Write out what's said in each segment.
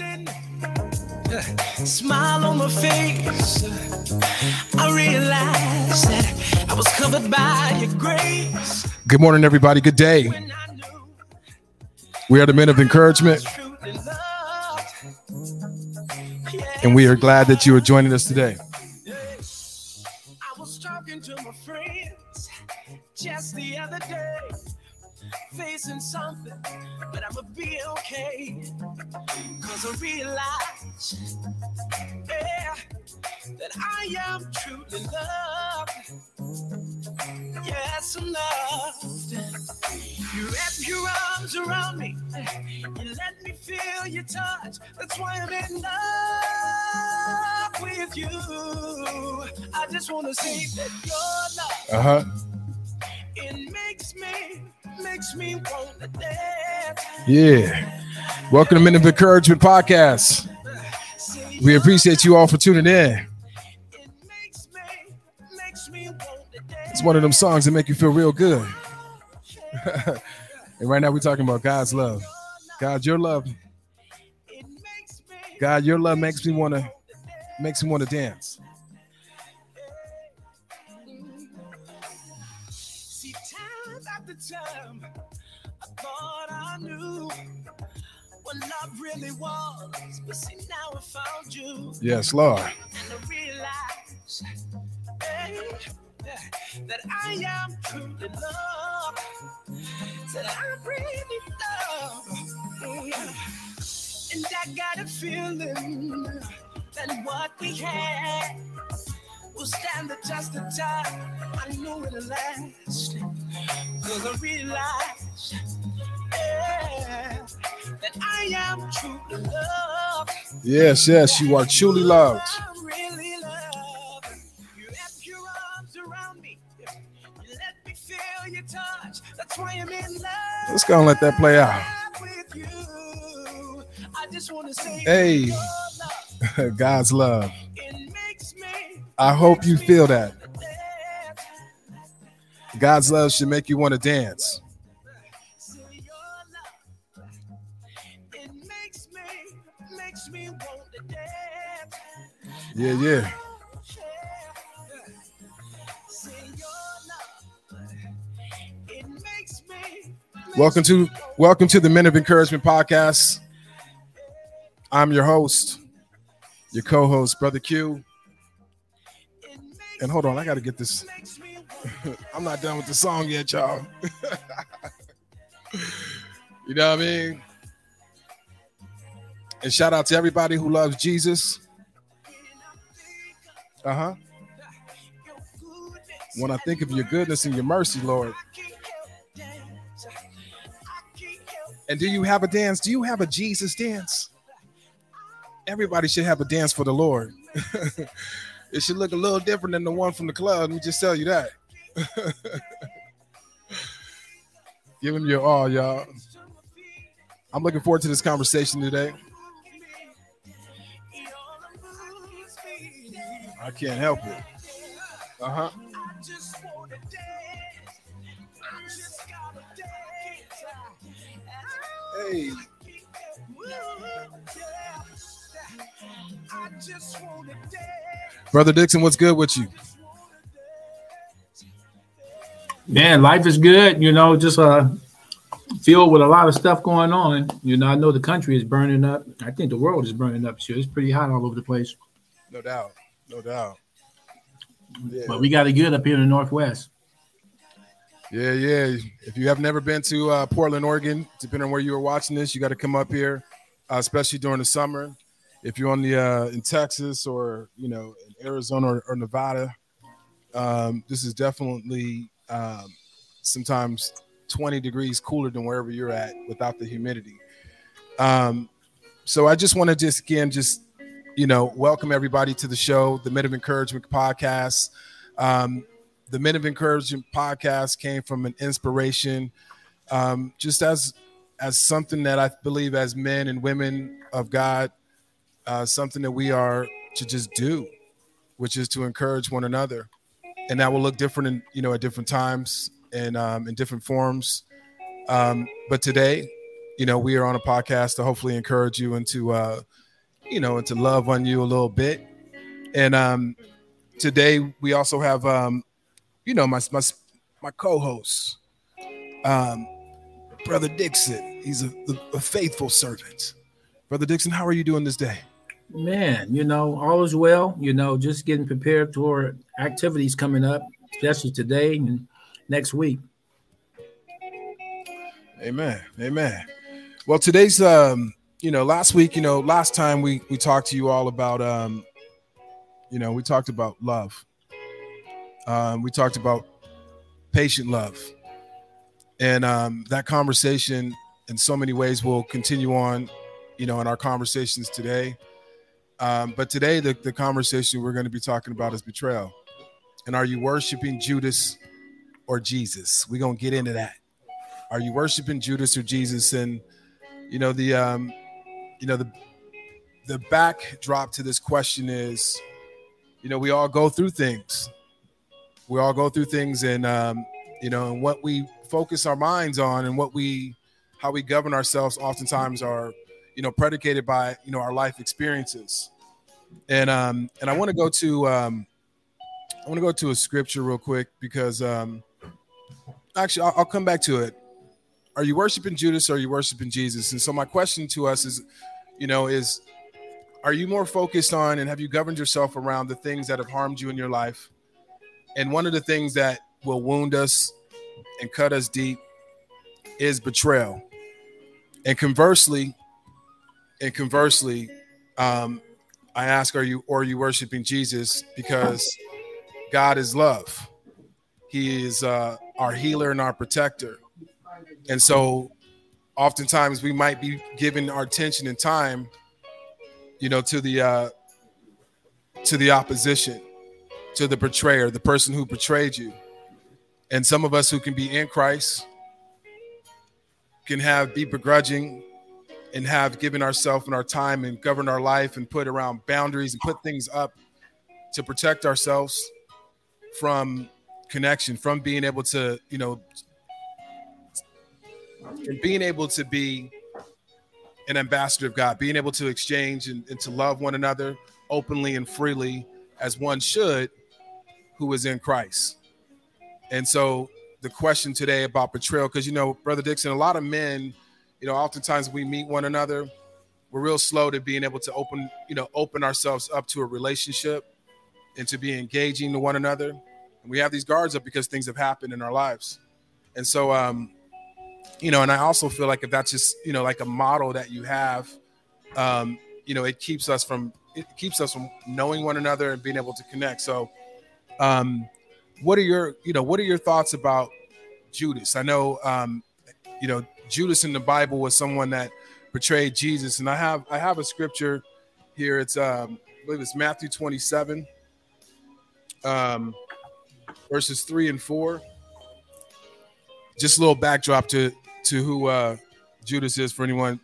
morning, smile on my face. I realized that I was covered by your grace. Good morning, everybody. Good day. When I knew We are the men of encouragement, and we are glad that you are joining us today. That I am truly loved. Yes, I'm loved. You wrap your arms around me, you let me feel your touch. That's why I'm in love with you. I just wanna say that your love Uh huh. it makes me makes me wanna dance. Yeah. Welcome to Men of Encouragement Podcast. We appreciate you all for tuning in. It's one of them songs that make you feel real good. and right now, we're talking about God's love. God, your love, It makes me God, your love makes me want to makes me want to dance. see time after time. I thought I knew what love really was, but see now I found you. Yes, Lord. and I realize hey, that I am truly loved, that I'm really loved. And I got a feeling that what we had will stand the test of time. I know it'll last, cause I realize yeah, that I am truly loved. Yes, yes, you are truly loved. Let's go and let that play out. I just want to say Hey. God's love. I hope you feel that. God's love should make you want to dance. Yeah, your Welcome to welcome to the Men of Encouragement podcast. I'm your host, your co-host, Brother Q. And hold on, I got to get this. I'm not done with the song yet, y'all. you know what I mean? And shout out to everybody who loves Jesus. Uh huh. When I think of your goodness and your mercy, Lord. And do you have a dance? Do you have a Jesus dance? Everybody should have a dance for the Lord. it should look a little different than the one from the club. Let me just tell you that. Give him your all, y'all. I'm looking forward to this conversation today. I can't help it. Uh huh. Hey, Brother Dixon, what's good with you? Man, life is good. You know, just uh, filled with a lot of stuff going on. You know, I know the country is burning up. I think the world is burning up. Too. It's pretty hot all over the place. No doubt. No doubt. Yeah. But we got it good up here in the Northwest. Yeah, yeah. If you have never been to uh, Portland, Oregon, depending on where you are watching this, you got to come up here, uh, especially during the summer. If you're on the uh, in Texas or you know in Arizona or, or Nevada, um, this is definitely um, sometimes 20 degrees cooler than wherever you're at without the humidity. Um, so I just want to just again just you know welcome everybody to the show, the Men of Encouragement podcast. Um, the Men of Encouragement podcast came from an inspiration, um, just as as something that I believe as men and women of God, uh, something that we are to just do, which is to encourage one another, and that will look different in you know at different times and um, in different forms. Um, but today, you know, we are on a podcast to hopefully encourage you and to, uh, you know, and to love on you a little bit. And um, today we also have, um, you know, my my my co-host, um, Brother Dixon. He's a, a faithful servant. Brother Dixon, how are you doing this day? Man, you know, all is well. You know, just getting prepared for activities coming up, especially today and next week. Amen. Amen. Well, today's um, you know, last week, you know, last time we we talked to you all about um, you know, we talked about love. Um, we talked about patient love. And um, that conversation in so many ways will continue on, you know, in our conversations today. Um, but today, the, the conversation we're going to be talking about is betrayal. And are you worshiping Judas or Jesus? We're going to get into that. Are you worshiping Judas or Jesus? And, you know, the, um, you know, the, the backdrop to this question is, you know, we all go through things. We all go through things, and um, you know, and what we focus our minds on, and what we, how we govern ourselves, oftentimes are you know predicated by you know our life experiences. And um and i want to go to um i want to go to a scripture real quick because um actually I'll, I'll, come back to it. Are you worshiping judas or are you worshiping jesus? And so my question to us is you know is are you more focused on and have you governed yourself around the things that have harmed you in your life and one of the things that will wound us and cut us deep is betrayal and conversely and conversely, um, I ask, are you or are you worshiping Jesus? Because God is love. He is uh, our healer and our protector. And so oftentimes we might be giving our attention and time, you know, to the uh, to the opposition, to the betrayer, the person who betrayed you. And some of us who can be in Christ can have be begrudging and have given ourselves and our time and govern our life and put around boundaries and put things up to protect ourselves from connection, from being able to, you know, and being able to be an ambassador of God, being able to exchange and, and to love one another openly and freely as one should who is in Christ. And so the question today about betrayal, because you know, Brother Dixon, a lot of men you know, oftentimes we meet one another. We're real slow to being able to open, you know, open ourselves up to a relationship and to be engaging to one another. And we have these guards up because things have happened in our lives. And so, um, you know, and I also feel like if that's just, you know, like a model that you have, um, you know, it keeps us from it keeps us from knowing one another and being able to connect. So, um, what are your, you know, what are your thoughts about Judas? I know, um, you know, Judas in the Bible was someone that betrayed Jesus. And I have I have a scripture here. It's um, I believe it's Matthew 27, um, verses three and four. Just a little backdrop to to who uh, Judas is for anyone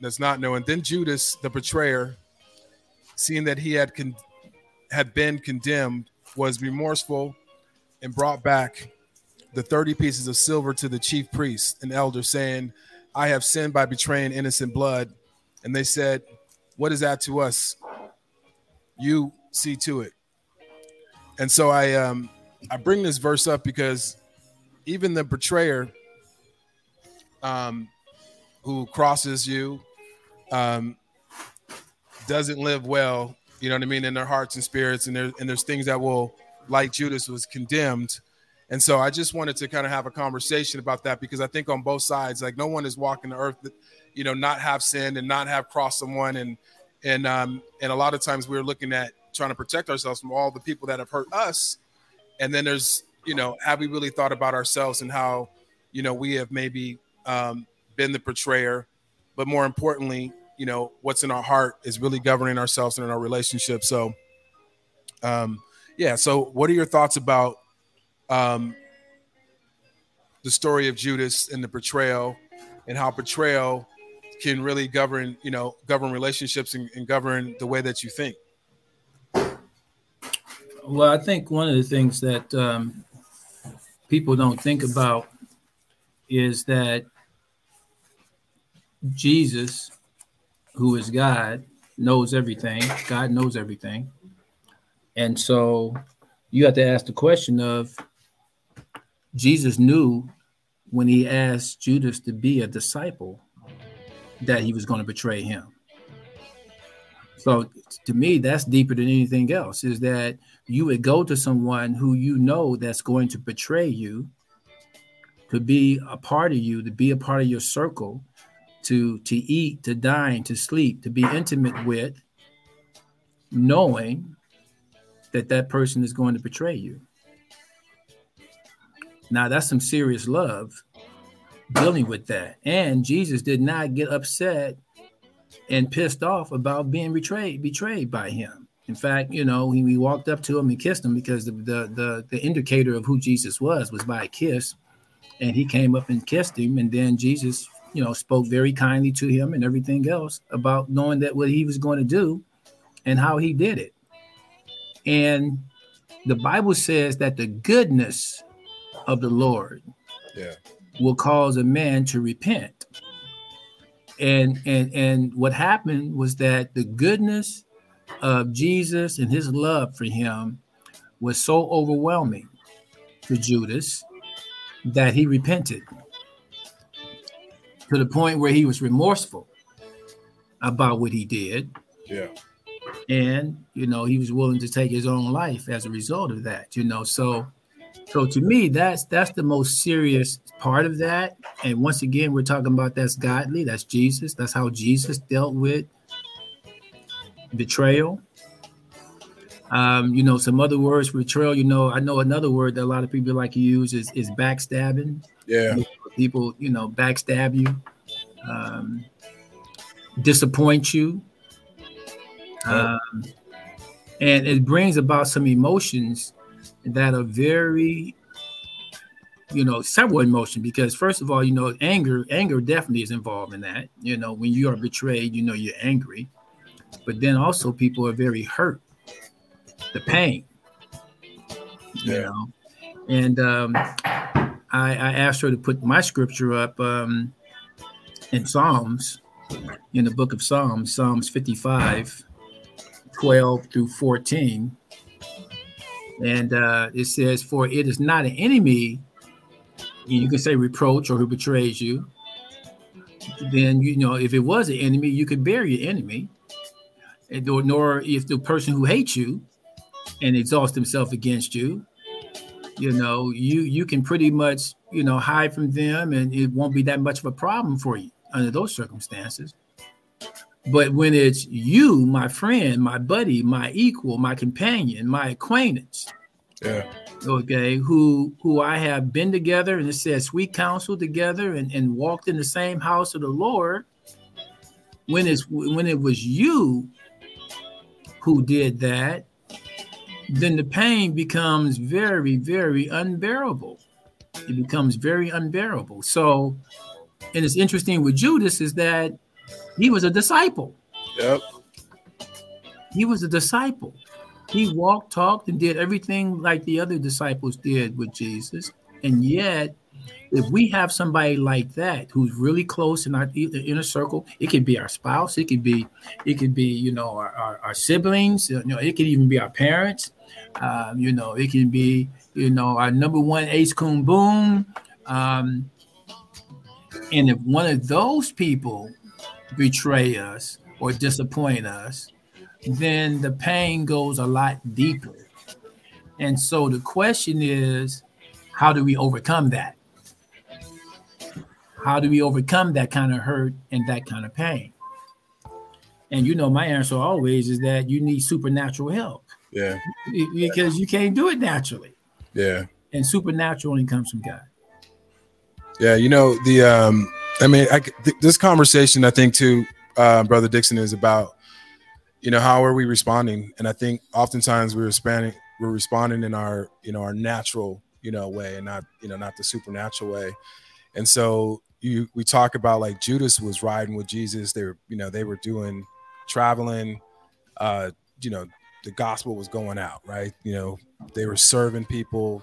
that's not knowing. Then Judas, the betrayer, seeing that he had con- had been condemned, was remorseful and brought back the 30 pieces of silver to the chief priest and elder, saying, I have sinned by betraying innocent blood. And they said, What is that to us? You see to it. And so I um I bring this verse up because even the betrayer um who crosses you um doesn't live well, you know what I mean, in their hearts and spirits, and there and there's things that will like Judas was condemned and so I just wanted to kind of have a conversation about that because I think on both sides, like no one is walking the earth that, you know, not have sinned and not have crossed someone. And, and, um, and a lot of times we're looking at trying to protect ourselves from all the people that have hurt us. And then there's, you know, have we really thought about ourselves and how, you know, we have maybe um, been the betrayer, but more importantly, you know, what's in our heart is really governing ourselves and in our relationship. So, um, yeah. So, what are your thoughts about um, the story of Judas and the betrayal, and how betrayal can really govern, you know, govern relationships and, and govern the way that you think. Well, I think one of the things that um, people don't think about is that Jesus, who is God, knows everything. God knows everything. And so you have to ask the question of Jesus knew when he asked Judas to be a disciple that he was going to betray him. So to me, that's deeper than anything else, is that you would go to someone who you know that's going to betray you, to be a part of you, to be a part of your circle, to to eat, to dine, to sleep, to be intimate with, knowing that that person is going to betray you. Now that's some serious love dealing with that. And Jesus did not get upset and pissed off about being betrayed betrayed by him. In fact, you know, he, he walked up to him and kissed him because the, the the the indicator of who Jesus was was by a kiss, and he came up and kissed him, and then Jesus, you know, spoke very kindly to him and everything else about knowing that what he was going to do, and how he did it. And the Bible says that the goodness of the Lord Yeah. will cause a man to repent. And and and what happened was that the goodness of Jesus and his love for him was so overwhelming to Judas that he repented to the point where he was remorseful about what he did Yeah. and you know he was willing to take his own life as a result of that you know so so to me that's that's the most serious part of that and once again we're talking about that's godly that's jesus that's how jesus dealt with betrayal um you know some other words for betrayal you know i know another word that a lot of people like to use is is backstabbing Yeah. People you know backstab you um disappoint you. Um, and it brings about some emotions that are very you know several emotions because first of all you know anger anger definitely is involved in that. You know when you are betrayed you know you're angry. But then also people are very hurt. The pain. You Yeah. know? And um I, I asked her to put my scripture up um in psalms in the book of psalms psalms 55 12 through 14 and uh, it says, For it is not an enemy, you can say reproach or who betrays you. Then, you know, if it was an enemy, you could bear your enemy. And, nor, nor if the person who hates you and exhausts himself against you, you know, you you can pretty much, you know, hide from them and it won't be that much of a problem for you under those circumstances. But when it's you, my friend, my buddy, my equal, my companion, my acquaintance, Yeah. okay, who who I have been together and it says sweet counsel together and, and walked in the same house of the Lord, when it's when it was you who did that, then the pain becomes very, very unbearable. It becomes very unbearable. So, and it's interesting with Judas is that he was a disciple. Yep. He was a disciple. He walked, talked, and did everything like the other disciples did with Jesus. And yet, if we have somebody like that who's really close in our inner circle, it could be our spouse, it could be, it could be, you know, our, our, our siblings, you know, it could even be our parents, um, you know, it can be, you know, our number one ace coon boom. Um, and if one of those people betray us or disappoint us, then the pain goes a lot deeper. And so the question is, how do we overcome that? How do we overcome that kind of hurt and that kind of pain? And you know, my answer always is that you need supernatural help Yeah. because you can't do it naturally. Yeah. And supernatural only comes from God. Yeah, you know the. um I mean, I, th- this conversation, I think, too, uh, brother Dixon, is about, you know, how are we responding? And I think oftentimes we're responding, we're responding in our, you know, our natural, you know, way, and not, you know, not the supernatural way. And so you, we talk about like Judas was riding with Jesus. They were, you know, they were doing traveling. Uh, you know, the gospel was going out, right? You know, they were serving people.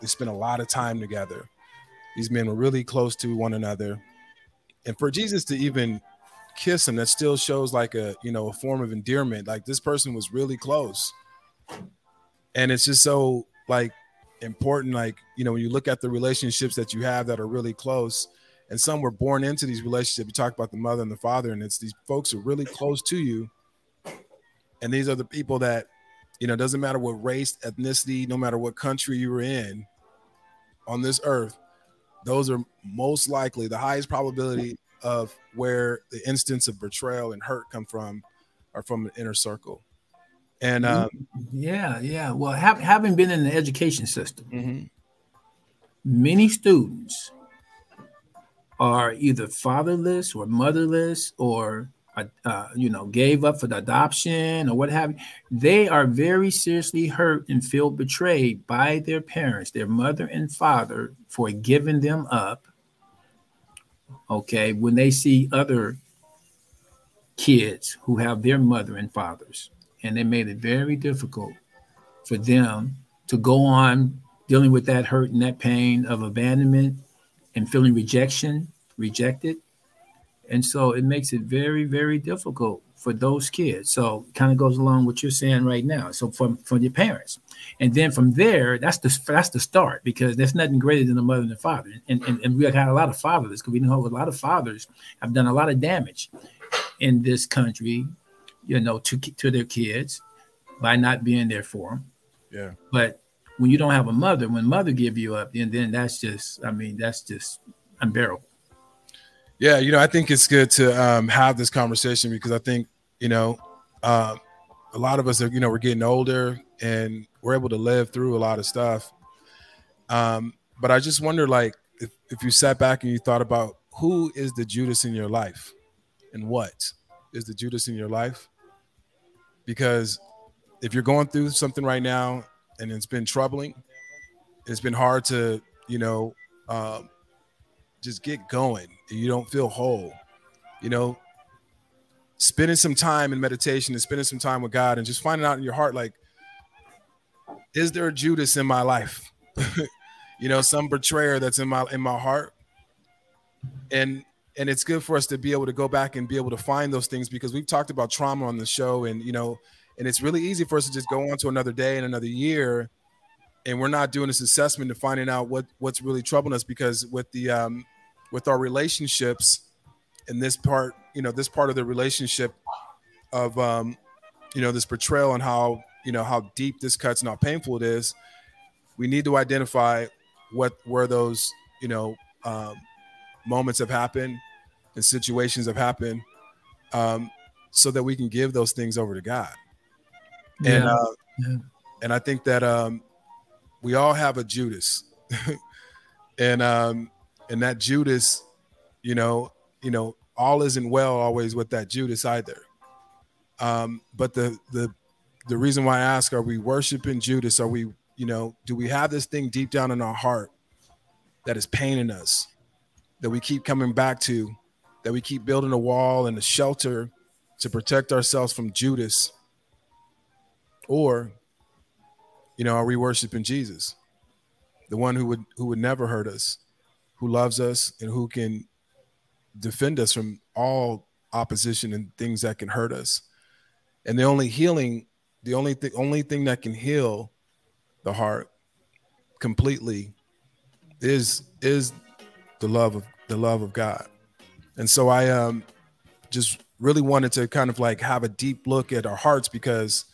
They spent a lot of time together these men were really close to one another and for Jesus to even kiss him, that still shows like a you know a form of endearment. Like this person was really close, and it's just so like important. Like you know when you look at the relationships that you have that are really close, and some were born into these relationships. You talk about the mother and the father, and it's these folks are really close to you, and these are the people that you know doesn't matter what race, ethnicity, no matter what country you were in on this earth those are most likely the highest probability of where the instance of betrayal and hurt come from are from an inner circle. And um, yeah, yeah. Well, ha- having been in the education system, mm-hmm. many students are either fatherless or motherless or uh, uh, you know, gave up for the adoption or what have you, they are very seriously hurt and feel betrayed by their parents, their mother and father, for giving them up. Okay, when they see other kids who have their mother and fathers, and they made it very difficult for them to go on dealing with that hurt and that pain of abandonment and feeling rejection, rejected and so it makes it very, very difficult for those kids. So kind of goes along with what you're saying right now. So from from your parents, and then from there, that's the that's the start because there's nothing greater than a mother and a father. And and, and we have had a lot of fathers because we know a lot of fathers have done a lot of damage in this country, you know, to to their kids by not being there for them. Yeah. But when you don't have a mother, when mother give you up, then then that's just, I mean, that's just unbearable. Yeah, you know, I think it's good to um, have this conversation because I think, you know, uh, a lot of us are, you know, we're getting older and we're able to live through a lot of stuff. Um, but I just wonder, like, if, if you sat back and you thought about who is the Judas in your life and what is the Judas in your life? Because if you're going through something right now and it's been troubling, it's been hard to, you know, um, just get going and you don't feel whole you know? Spending some time in meditation and spending some time with god and just finding out in your heart like is there a judas in my life? You know some betrayer that's in my in my heart. And and it's good for us to be able to go back and be able to find those things because we've talked about trauma on the show and you know and it's really easy for us to just go on to another day and another year and we're not doing this assessment to finding out what what's really troubling us because with the um with our relationships in this part, you know, this part of the relationship of, um, you know, this betrayal and how, you know, how deep this cuts and how painful it is, we need to identify what, where those, you know, um, moments have happened and situations have happened um, so that we can give those things over to God. Yeah. And, uh, yeah. and I think that um, we all have a Judas. and um, and that Judas, you know, you know, all isn't well always with that Judas either. Um, but the the the reason why I ask, are we worshiping Judas? Are we, you know, do we have this thing deep down in our heart that is paining us, that we keep coming back to, that we keep building a wall and a shelter to protect ourselves from Judas? Or, you know, are we worshiping Jesus, the one who would who would never hurt us, who loves us and who can defend us from all opposition and things that can hurt us. And the only healing, the only thing, only thing that can heal the heart completely is is the love of the love of God. And so I um just really wanted to kind of like have a deep look at our hearts because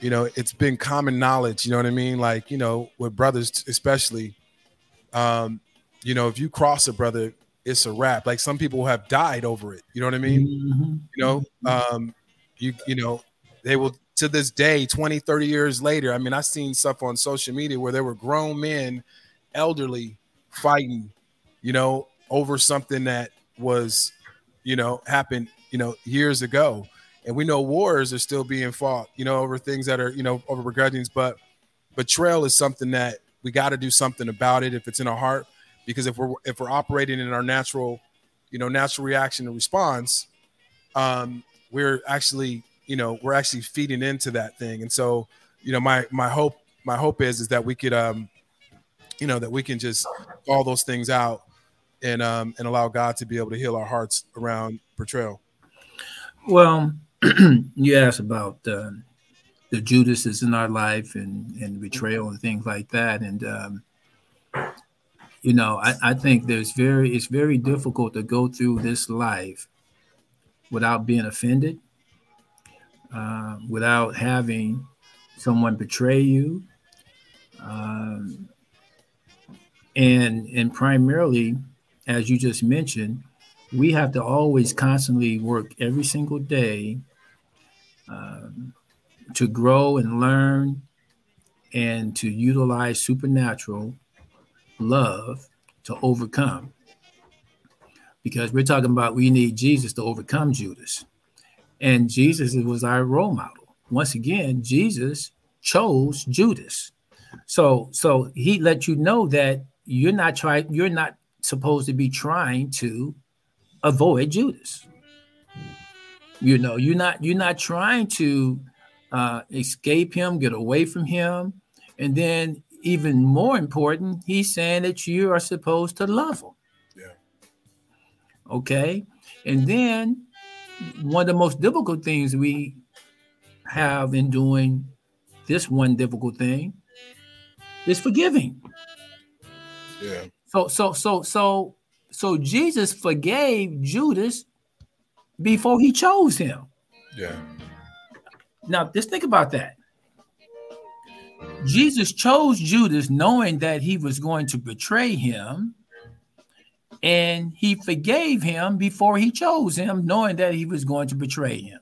you know it's been common knowledge you know what i mean like you know with brothers especially um you know, if you cross a brother, it's a wrap. Like some people have died over it. You know what I mean? Mm-hmm. You know, um, you you know, they will to this day, 20, 30 years later. I mean, I've seen stuff on social media where there were grown men, elderly, fighting, you know, over something that was, you know, happened, you know, years ago. And we know wars are still being fought, you know, over things that are, you know, over begrudgings. But betrayal is something that we got to do something about it if it's in our heart because if we're if we're operating in our natural you know natural reaction and response um we're actually you know we're actually feeding into that thing and so you know my my hope my hope is is that we could um you know that we can just call those things out and um, and allow God to be able to heal our hearts around betrayal? Well, you asked about uh, the Judases in our life and and betrayal and things like that, and um, you know, I, I think there's very it's very difficult to go through this life without being offended, uh, without having someone betray you, um, and and primarily, as you just mentioned, we have to always constantly work every single day um, to grow and learn and to utilize supernatural love to overcome. Because we're talking about we need Jesus to overcome Judas. And Jesus was our role model. Once again, Jesus chose Judas. So so he let you know that you're not trying you're not supposed to be trying to avoid Judas. You know, you're not you're not trying to uh, escape him, get away from him, and then even more important, he's saying that you are supposed to love him. Yeah. Okay, and then one of the most difficult things we have in doing this one difficult thing is forgiving. Yeah. So so so so so Jesus forgave Judas before he chose him. Yeah. Now, just think about that. Jesus chose Judas knowing that he was going to betray him, and he forgave him before he chose him, knowing that he was going to betray him.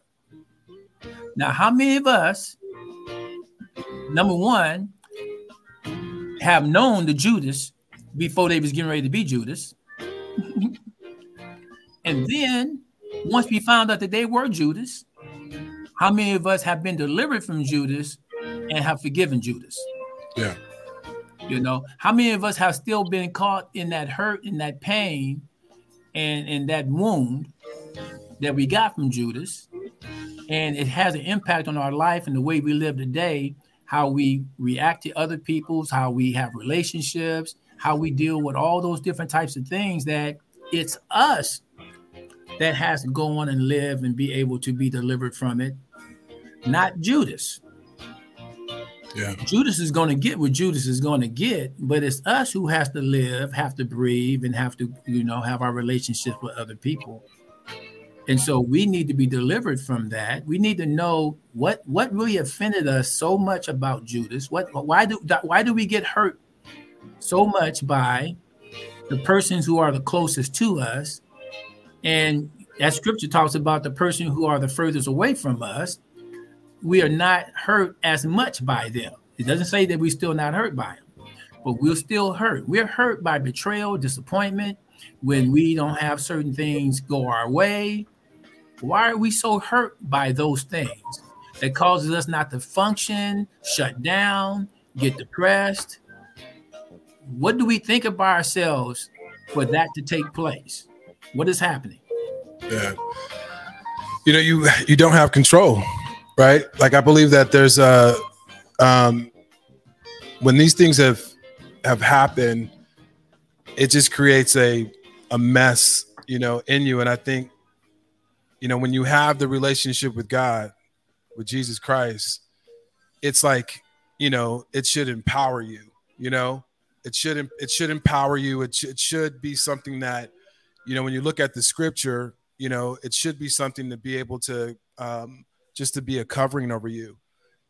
Now, how many of us, number one, have known the Judas before they was getting ready to be Judas? and then once we found out that they were Judas, how many of us have been delivered from Judas and have forgiven Judas? Yeah. You know, how many of us have still been caught in that hurt, in that pain, and in that wound that we got from Judas? And it has an impact on our life and the way we live today, how we react to other people's, how we have relationships, how we deal with all those different types of things that it's us that has to go on and live and be able to be delivered from it, not Judas. Yeah. Judas is going to get what Judas is going to get, but it's us who has to live, have to breathe, and have to, you know, have our relationships with other people. And so we need to be delivered from that. We need to know what what really offended us so much about Judas. What why do why do we get hurt so much by the persons who are the closest to us? And that scripture talks about the person who are the furthest away from us we are not hurt as much by them. It doesn't say that we're still not hurt by them, but we're still hurt. We're hurt by betrayal, disappointment, when we don't have certain things go our way. Why are we so hurt by those things that causes us not to function, shut down, get depressed? What do we think about ourselves for that to take place? What is happening? Yeah. You know, you you don't have control right? Like I believe that there's a um, when these things have have happened, it just creates a a mess, you know, in you. And I think, you know, when you have the relationship with God, with Jesus Christ, it's like, you know, it should empower you. You know, it should it should empower you. It, sh- it should be something that, you know, when you look at the scripture, you know, it should be something to be able to um, just to be a covering over you.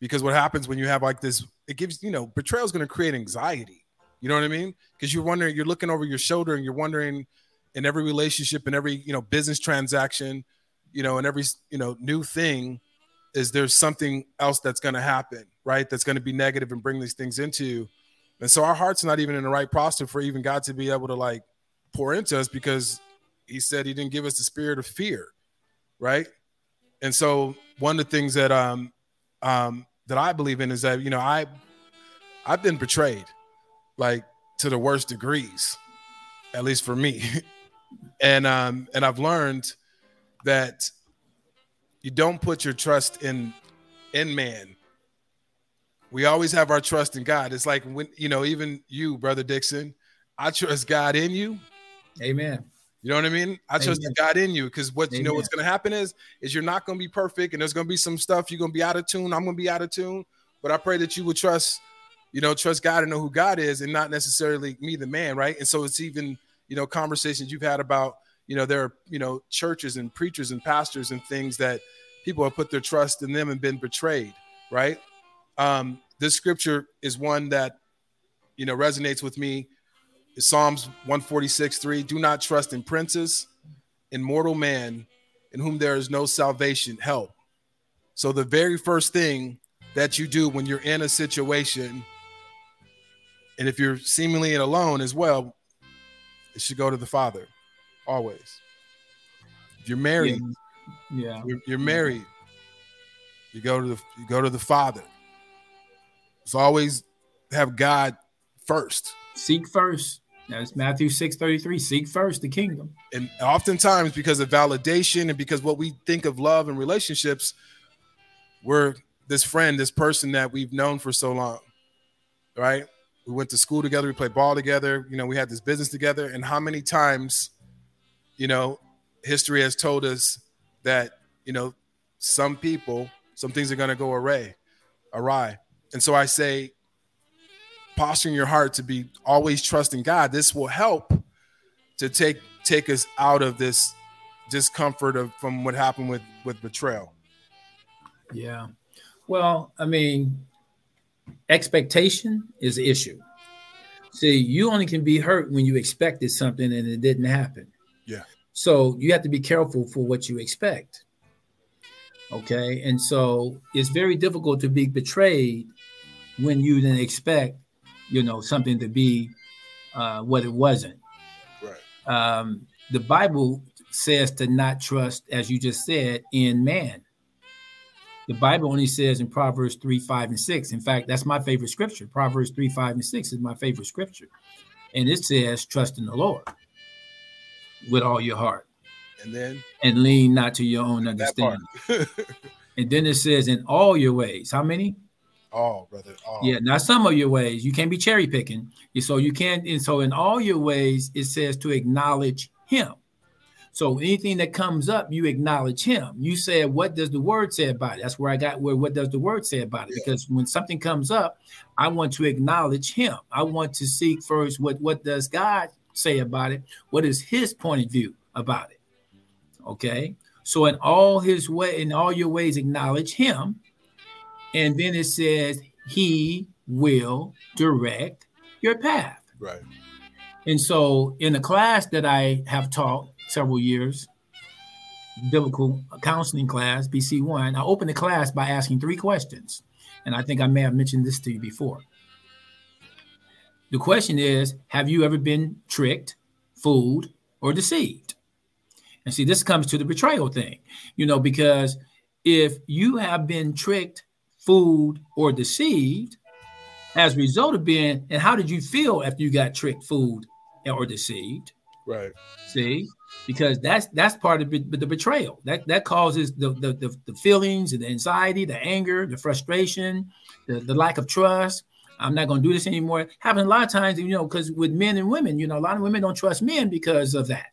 Because what happens when you have like this, it gives, you know, betrayal is going to create anxiety. You know what I mean? Because you're wondering, you're looking over your shoulder and you're wondering in every relationship, in every, you know, business transaction, you know, and every, you know, new thing, is there's something else that's going to happen, right? That's going to be negative and bring these things into you. And so our heart's not even in the right posture for even God to be able to like pour into us because he said he didn't give us the spirit of fear, right? And so one of the things that um um that I believe in is that you know I I've been betrayed like to the worst degrees, at least for me. and um and I've learned that you don't put your trust in in man. We always have our trust in God. It's like when you know, even you, brother Dixon, I trust God in you. Amen. You know what I mean? I trust Amen. the God in you because what you know what's going to happen is is you're not going to be perfect and there's going to be some stuff you're going to be out of tune. I'm going to be out of tune, but I pray that you would trust, you know, trust God and know who God is and not necessarily me, the man, right? And so it's even you know conversations you've had about you know there are you know churches and preachers and pastors and things that people have put their trust in them and been betrayed, right? Um, this scripture is one that you know resonates with me Psalms 146 3 Do not trust in princes, in mortal man, in whom there is no salvation, help. So, the very first thing that you do when you're in a situation, and if you're seemingly alone as well, it should go to the Father always. If you're married, Yeah. you're, you're married, you go to the you go to the Father. It's always have God first. Seek first. That's Matthew 6 33. Seek first the kingdom. and oftentimes because of validation and because what we think of love and relationships we're this friend this person that we've known for so long right we went to school together we played ball together you know we had this business together and how many times you know history has told us that you know some people some things are going to go awry awry and so i say posturing your heart to be always trusting god this will help to take take us out of this discomfort of from what happened with with betrayal. Yeah. Well, I mean, expectation is the issue. See, you only can be hurt when you expected something and it didn't happen. Yeah. So you have to be careful for what you expect. Okay. And so it's very difficult to be betrayed when you didn't expect, you know, something to be uh, what it wasn't. Right. Um, the Bible says to not trust, as you just said, in man. The Bible only says in Proverbs 3, 5, and 6. In fact, that's my favorite scripture. Proverbs 3, 5, and 6 is my favorite scripture. And it says, trust in the Lord with all your heart And then and lean not to your own understanding. and then it says, in all your ways. How many? Oh, brother. Oh. Yeah, not some of your ways. You can't be cherry picking. So you can't, and so in all your ways, it says to acknowledge him. So anything that comes up, you acknowledge him. You said, what does the word say about it? That's where I got where what does the word say about it? Yeah. Because when something comes up, I want to acknowledge him. I want to seek first what what does God say about it? What is his point of view about it? Okay. So in all his way, in all your ways, acknowledge him. And then it says, He will direct your path. Right. And so, in the class that I have taught several years, biblical counseling class, BC1, I opened the class by asking three questions. And I think I may have mentioned this to you before. The question is Have you ever been tricked, fooled, or deceived? And see, this comes to the betrayal thing, you know, because if you have been tricked, fooled, or deceived, as a result of being, and how did you feel after you got tricked, fooled, or deceived? Right. See, because that's that's part of it, the betrayal. That that causes the the, the, the feelings, the anxiety, the anger, the frustration, the, the lack of trust. I'm not going to do this anymore. Happens a lot of times, you know, because with men and women, you know, a lot of women don't trust men because of that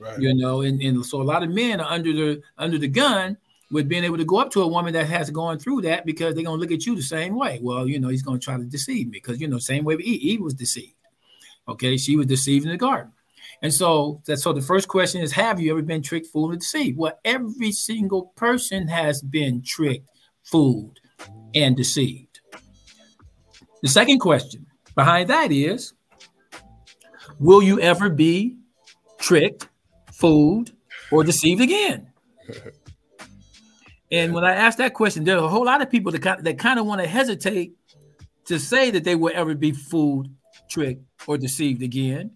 Right. you know and, and so a lot of men are under the under the gun with being able to go up to a woman that has gone through that because they're going to look at you the same way. Well you know he's going to try to deceive me because you know same way eve, eve was deceived okay? She was deceived in the garden. And so that so the first question is have you ever been tricked fooled or deceived? Well every single person has been tricked fooled and deceived. The second question behind that is will you ever be tricked fooled, or deceived again? And when I ask that question, there are a whole lot of people that kind, that kind of want to hesitate to say that they will ever be fooled, tricked, or deceived again.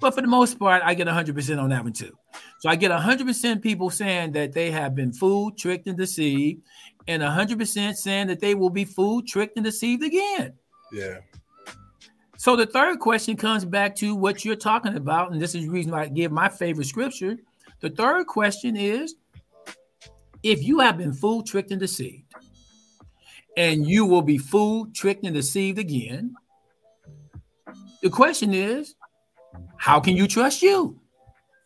But for the most part, I get 100% on that one too. So I get 100% people saying that they have been fooled, tricked, and deceived, and 100% saying that they will be fooled, tricked, and deceived again. Yeah. So the third question comes back to what you're talking about, and this is the reason why I give my favorite scripture. The third question is if you have been fooled, tricked, and deceived, and you will be fooled, tricked, and deceived again, the question is, how can you trust you?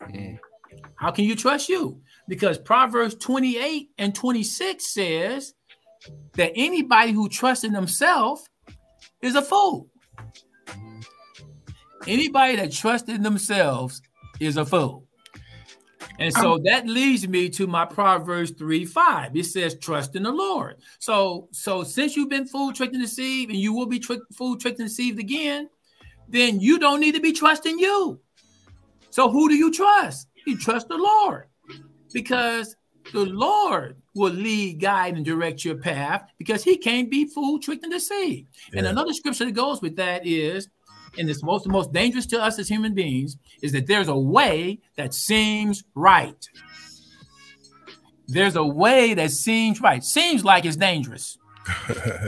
Mm. How can you trust you? Because Proverbs 28 and 26 says that anybody who trusts in themselves is a fool. Anybody that trusts in themselves is a fool. And so that leads me to my Proverbs 3 5. It says, trust in the Lord. So, so since you've been fool tricked and deceived, and you will be tricked, fool tricked and deceived again, then you don't need to be trusting you. So who do you trust? You trust the Lord. Because the Lord will lead, guide, and direct your path because he can't be fooled, tricked, and deceived. Yeah. And another scripture that goes with that is and it's most most dangerous to us as human beings is that there's a way that seems right. There's a way that seems right. Seems like it's dangerous.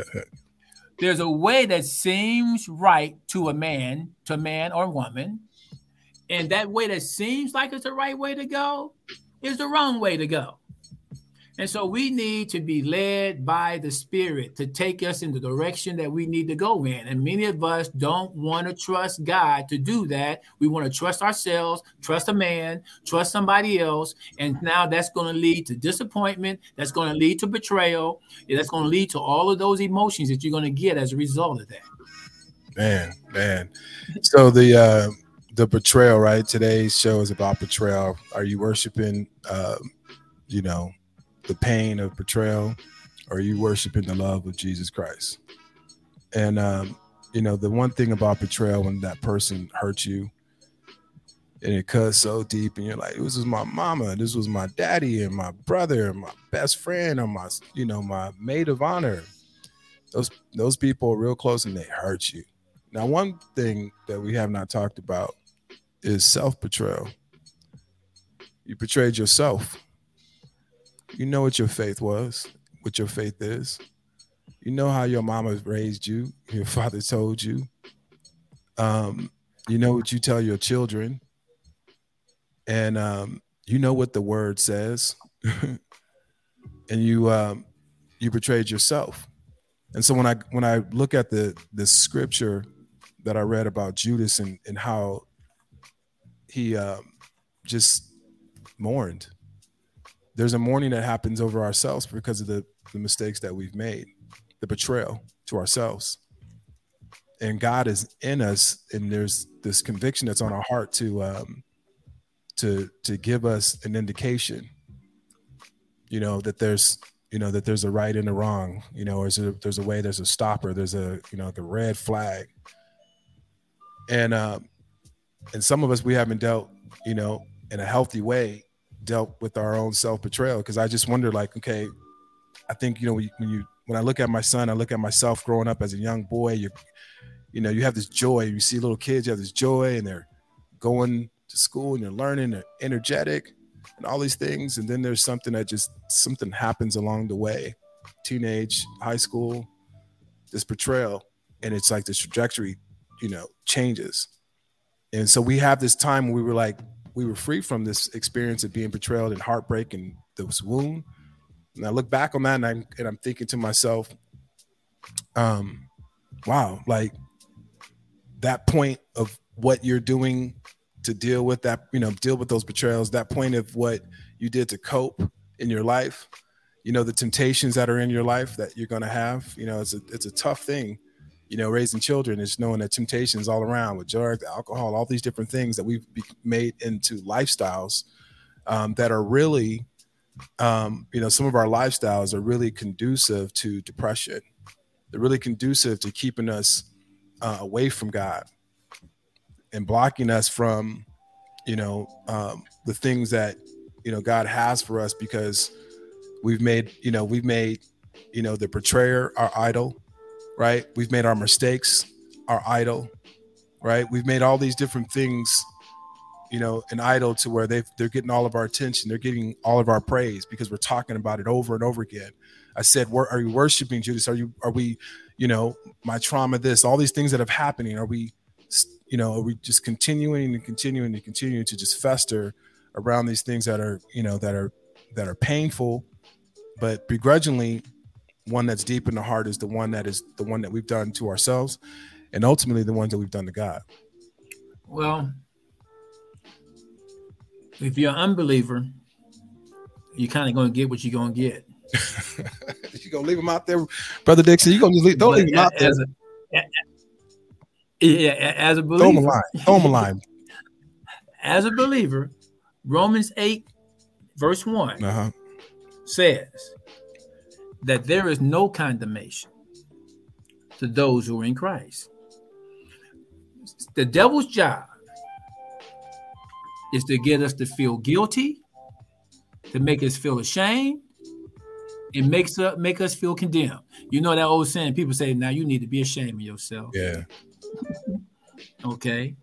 there's a way that seems right to a man, to a man or woman, and that way that seems like it's the right way to go is the wrong way to go. And so we need to be led by the Spirit to take us in the direction that we need to go in. And many of us don't want to trust God to do that. We want to trust ourselves, trust a man, trust somebody else. And now that's going to lead to disappointment. That's going to lead to betrayal. That's going to lead to all of those emotions that you're going to get as a result of that. Man, man. So the, uh, the betrayal, right? Today's show is about betrayal. Are you worshiping, uh, you know, the pain of betrayal or are you worshiping the love of Jesus Christ? And um, you know, the one thing about betrayal when that person hurts you and it cuts so deep and you're like, this was my mama, this was my daddy and my brother and my best friend or my, you know, my maid of honor. Those those people are real close and they hurt you. Now, one thing that we have not talked about is self-betrayal. You betrayed yourself you know what your faith was, what your faith is. You know how your mama raised you, your father told you. Um, you know what you tell your children. And um, you know what the word says. and you um, you betrayed yourself. And so when I when I look at the the scripture that I read about Judas and, and how he um, just mourned there's a mourning that happens over ourselves because of the, the mistakes that we've made, the betrayal to ourselves. And God is in us, and there's this conviction that's on our heart to um, to to give us an indication, you know, that there's you know that there's a right and a wrong, you know, or a, there's a way, there's a stopper, there's a you know the red flag, and um, and some of us we haven't dealt, you know, in a healthy way dealt with our own self betrayal because I just wonder, like, okay, I think you know when you when I look at my son, I look at myself growing up as a young boy. You, you know, you have this joy. You see little kids, you have this joy, and they're going to school and they're learning, they're energetic, and all these things. And then there's something that just something happens along the way, teenage, high school, this betrayal, and it's like this trajectory, you know, changes. And so we have this time where we were like, we were free from this experience of being betrayed and heartbreak and this wound. And I look back on that and, I'm, and I'm thinking to myself, um, wow, like that point of what you're doing to deal with that, you know, deal with those betrayals, that point of what you did to cope in your life, you know, the temptations that are in your life that you're going to have, you know, it's a, it's a tough thing you know, raising children is knowing that temptations all around with drugs, alcohol, all these different things that we've made into lifestyles um, that are really, um, you know, some of our lifestyles are really conducive to depression. They're really conducive to keeping us uh, away from God and blocking us from, you know, um, the things that, you know, God has for us because we've made, you know, we've made, you know, the betrayer our idol right? We've made our mistakes our idol, right? We've made all these different things, you know, an idol to where they they're getting all of our attention, they're getting all of our praise because we're talking about it over and over again. I said, "Are you worshiping Judas? Are you? Are we? You know, my trauma, this, all these things that have happening. Are we? You know, are we just continuing and continuing and continuing to just fester around these things that are, you know, that are that are painful, but begrudgingly one that's deep in the heart is the one that is the one that we've done to ourselves and ultimately the ones that we've done to God. Well, If you're an unbeliever, you're kind of going to get what you're going to get. you're gonna leave him out there, brother Dixon? You're gonna leave, don't But leave him out there. as a, yeah, as a Throw him a believer, line. Throw him a line. as a believer, Romans 8, verse 1 Uh huh. says that there is no condemnation to those who are in Christ. The devil's job is to get us to feel guilty, to make us feel ashamed, and makes us make us feel condemned. You know that old saying, people say, now you need to be ashamed of yourself. Yeah. Okay.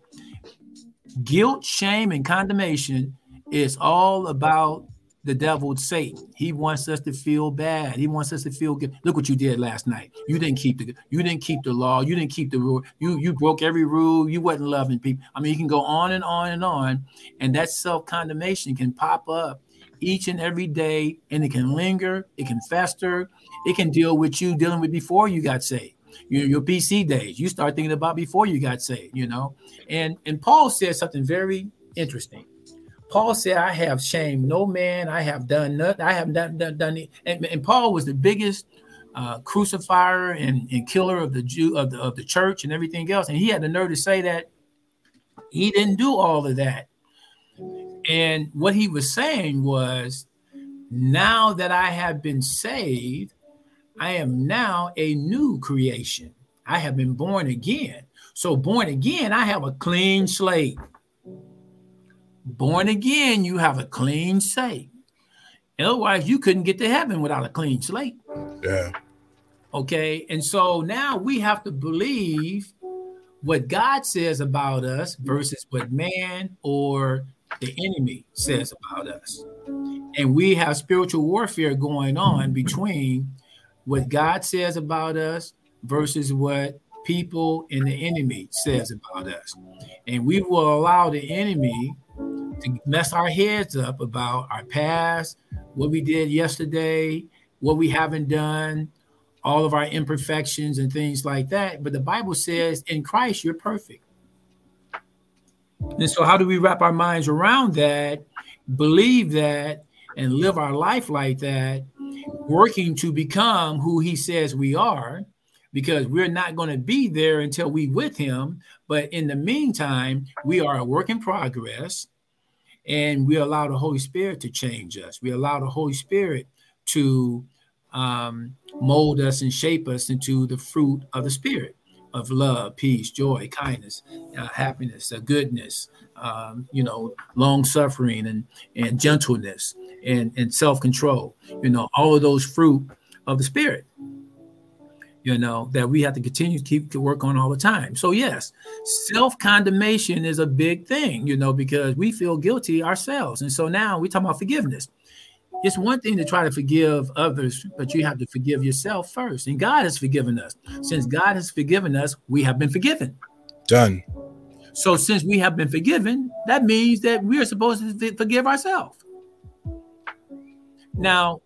Guilt, shame, and condemnation is all about the devil, Satan. He wants us to feel bad. He wants us to feel good. Look what you did last night. You didn't keep the you didn't keep the law. You didn't keep the rule. You you broke every rule. You wasn't loving people. I mean, you can go on and on and on, and that self condemnation can pop up each and every day, and it can linger. It can fester. It can deal with you dealing with before you got saved your, your BC days. You start thinking about before you got saved, you know. And and Paul said something very interesting. Paul said, "I have shamed no man. I have done nothing. I have done done, done it." And, and Paul was the biggest uh, crucifier and, and killer of the Jew of the of the church and everything else. And he had the nerve to say that he didn't do all of that. And what he was saying was, now that I have been saved, I am now a new creation. I have been born again. So, born again, I have a clean slate. Born again, you have a clean slate. Otherwise, you couldn't get to heaven without a clean slate. Yeah. Okay. And so now we have to believe what God says about us versus what man or the enemy says about us. And we have spiritual warfare going on between what God says about us versus what people and the enemy says about us. And we will allow the enemy to mess our heads up about our past, what we did yesterday, what we haven't done, all of our imperfections and things like that. But the Bible says in Christ, you're perfect. And so, how do we wrap our minds around that, believe that, and live our life like that, working to become who He says we are? Because we're not going to be there until we with Him. But in the meantime, we are a work in progress, and we allow the Holy Spirit to change us. We allow the Holy Spirit to um, mold us and shape us into the fruit of the Spirit of love, peace, joy, kindness, uh, happiness, uh, goodness, um, you know, long suffering and and gentleness and and self control. You know, all of those fruit of the Spirit. You know that we have to continue to keep to work on all the time. So yes, self condemnation is a big thing. You know because we feel guilty ourselves, and so now we talk about forgiveness it's one thing to try to forgive others, but you have to forgive yourself first. And God has forgiven us. Since God has forgiven us, we have been forgiven. Done. So, since we have been forgiven, that means that we are supposed to forgive ourselves. Now,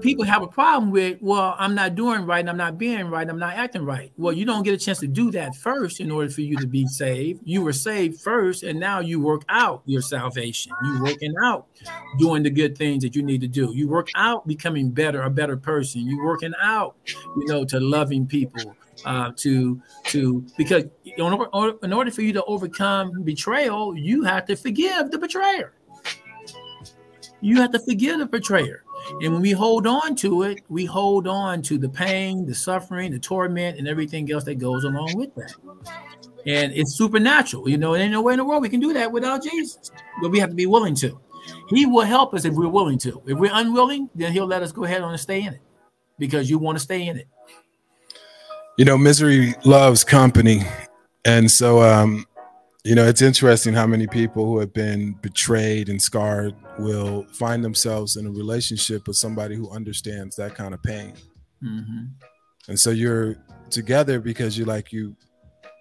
people have a problem with, well, I'm not doing right, I'm not being right, I'm not acting right. Well, you don't get a chance to do that first in order for you to be saved. You were saved first, and now you work out your salvation. You working out doing the good things that you need to do. You work out becoming better, a better person. You working out, you know, to loving people, uh, to to because in order, in order for you to overcome betrayal, you have to forgive the betrayer. You have to forgive the betrayer. And when we hold on to it, we hold on to the pain, the suffering, the torment, and everything else that goes along with that. And it's supernatural. You know, there ain't no way in the world we can do that without Jesus. But we have to be willing to. He will help us if we're willing to. If we're unwilling, then he'll let us go ahead and stay in it because you want to stay in it. You know, misery loves company. And so um, you know, it's interesting how many people who have been betrayed and scarred will find themselves in a relationship with somebody who understands that kind of pain. Mm-hmm. And so you're together because you like you,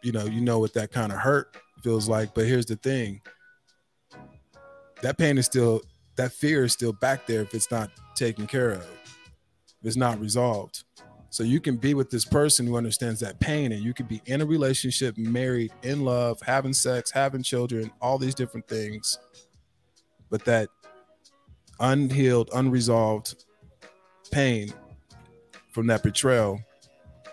you know, you know what that kind of hurt feels like. But here's the thing: that pain is still, that fear is still back there if it's not taken care of, if it's not resolved. So you can be with this person who understands that pain, and you can be in a relationship, married, in love, having sex, having children, all these different things. but that unhealed, unresolved pain from that betrayal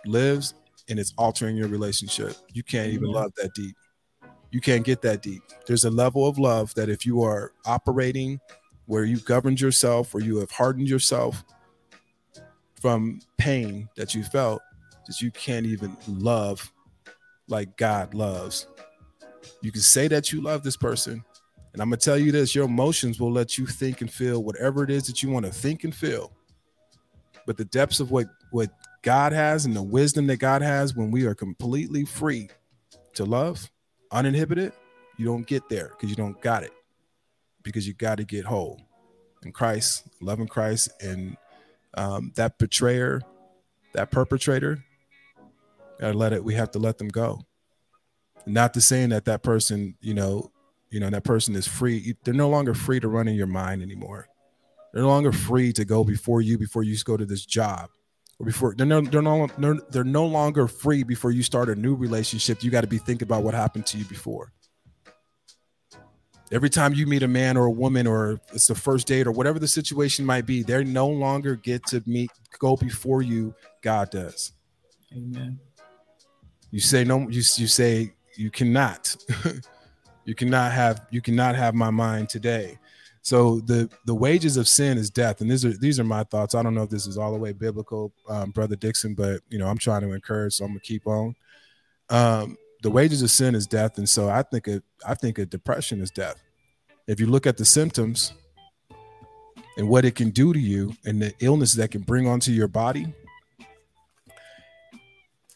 lives and it's altering your relationship. You can't even love that deep. You can't get that deep. There's a level of love that if you are operating where you've governed yourself or you have hardened yourself from pain that you felt, that you can't even love like God loves. You can say that you love this person. And I'm going to tell you this your emotions will let you think and feel whatever it is that you want to think and feel. But the depths of what, what God has and the wisdom that God has when we are completely free to love, uninhibited, you don't get there because you don't got it. Because you got to get whole in Christ, loving Christ, and um, that betrayer, that perpetrator, gotta let it. We have to let them go. Not to saying that that person, you know, you know, that person is free. They're no longer free to run in your mind anymore. They're no longer free to go before you before you go to this job or before they're no they're no they're, they're no longer free before you start a new relationship. You got to be thinking about what happened to you before. Every time you meet a man or a woman, or it's the first date, or whatever the situation might be, they no longer get to meet go before you. God does. Amen. You say no. You you say you cannot. you cannot have you cannot have my mind today. So the the wages of sin is death, and these are these are my thoughts. I don't know if this is all the way biblical, um, brother Dixon, but you know I'm trying to encourage, so I'm gonna keep on. Um, the wages of sin is death, and so I think it, I think a depression is death. If you look at the symptoms and what it can do to you, and the illness that can bring onto your body,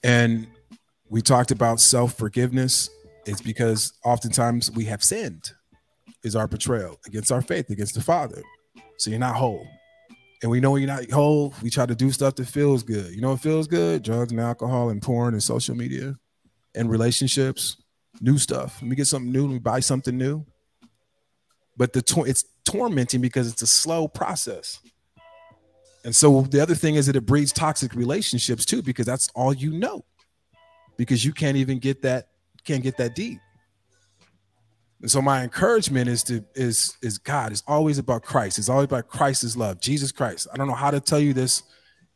and we talked about self forgiveness, it's because oftentimes we have sinned is our betrayal against our faith, against the Father. So you're not whole. And we know you're not whole. We try to do stuff that feels good. You know what feels good? Drugs and alcohol and porn and social media and relationships, new stuff. Let me get something new. Let me buy something new. But the tor- it's tormenting because it's a slow process. And so the other thing is that it breeds toxic relationships too, because that's all you know. Because you can't even get that, can't get that deep. And so my encouragement is to is is God. It's always about Christ. It's always about Christ's love, Jesus Christ. I don't know how to tell you this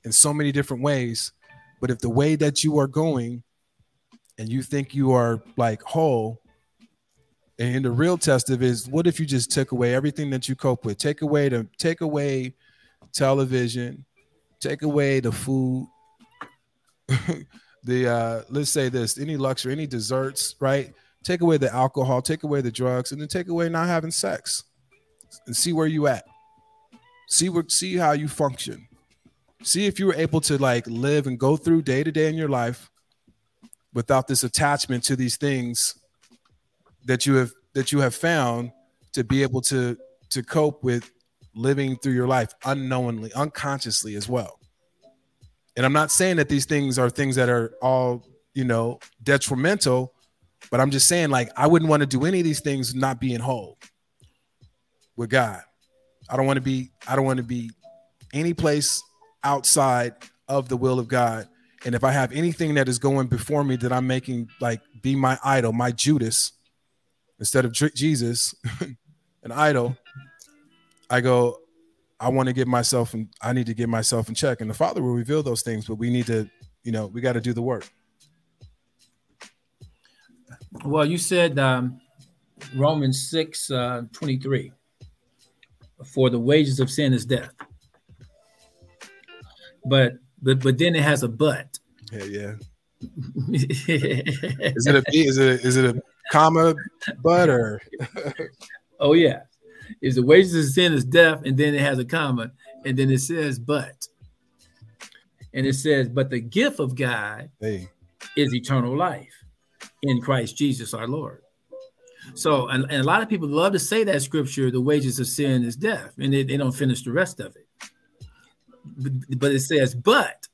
in so many different ways, but if the way that you are going and you think you are like whole, and the real test of is what if you just took away everything that you cope with? Take away the take away television, take away the food, the uh let's say this, any luxury, any desserts, right? take away the alcohol, take away the drugs, and then take away not having sex and see where you at. See what see how you function. See if you were able to like live and go through day to day in your life without this attachment to these things that you have that you have found to be able to to cope with living through your life unknowingly, unconsciously as well. And I'm not saying that these things are things that are all, you know, detrimental, but I'm just saying, like, I wouldn't want to do any of these things not being whole with God. I don't want to be, I don't want to be any place outside of the will of God. And if I have anything that is going before me that I'm making like be my idol, my Judas, instead of Jesus, an idol, I go, I want to get myself and I need to get myself in check. And the Father will reveal those things, but we need to, you know, we got to do the work. Well, you said um, Romans 6 uh, 23. For the wages of sin is death. But but but then it has a but. Yeah, yeah. is it a B? Is it a, is it a comma but or? oh yeah, is the wages of sin is death, and then it has a comma, and then it says but, and it says but the gift of God hey. is eternal life in Christ Jesus our Lord. So, and, and, a lot of people love to say that scripture, the wages of sin is death, and they, they don't finish the rest of it. But, it says, but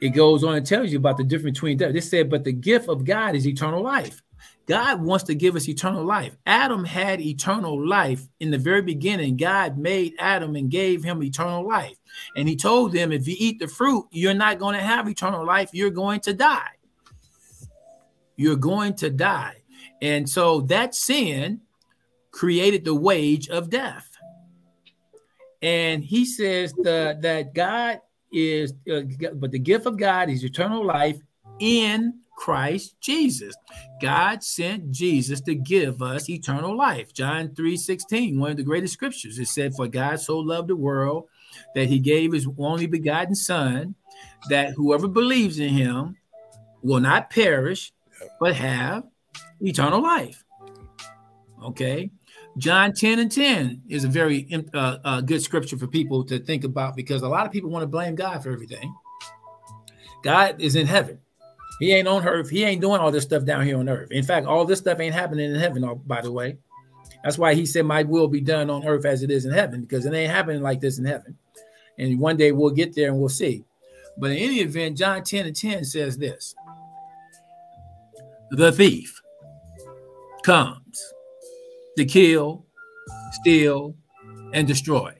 it goes on and tells you about the difference between death. They said, but the gift of God is eternal life. God wants to give us eternal life. Adam had eternal life in the very beginning. God made Adam and gave him eternal life. And he told them, if you eat the fruit, you're not going to have eternal life. You're going to die you're going to die. And so that sin created the wage of death. And he says the, that God is, uh, but the gift of God is eternal life in Christ Jesus. God sent Jesus to give us eternal life. John 3 16, one of the greatest scriptures. It said, For God so loved the world that he gave his only begotten Son, that whoever believes in him will not perish, but have eternal life. Okay. John 10 and 10 is a very uh, uh, good scripture for people to think about because a lot of people want to blame God for everything. God is in heaven. He ain't on earth. He ain't doing all this stuff down here on earth. In fact, all this stuff ain't happening in heaven, by the way. That's why he said, My will be done on earth as it is in heaven, because it ain't happening like this in heaven. And one day we'll get there and we'll see. But in any event, John 10 and 10 says this The thief comes to kill, steal, and destroy.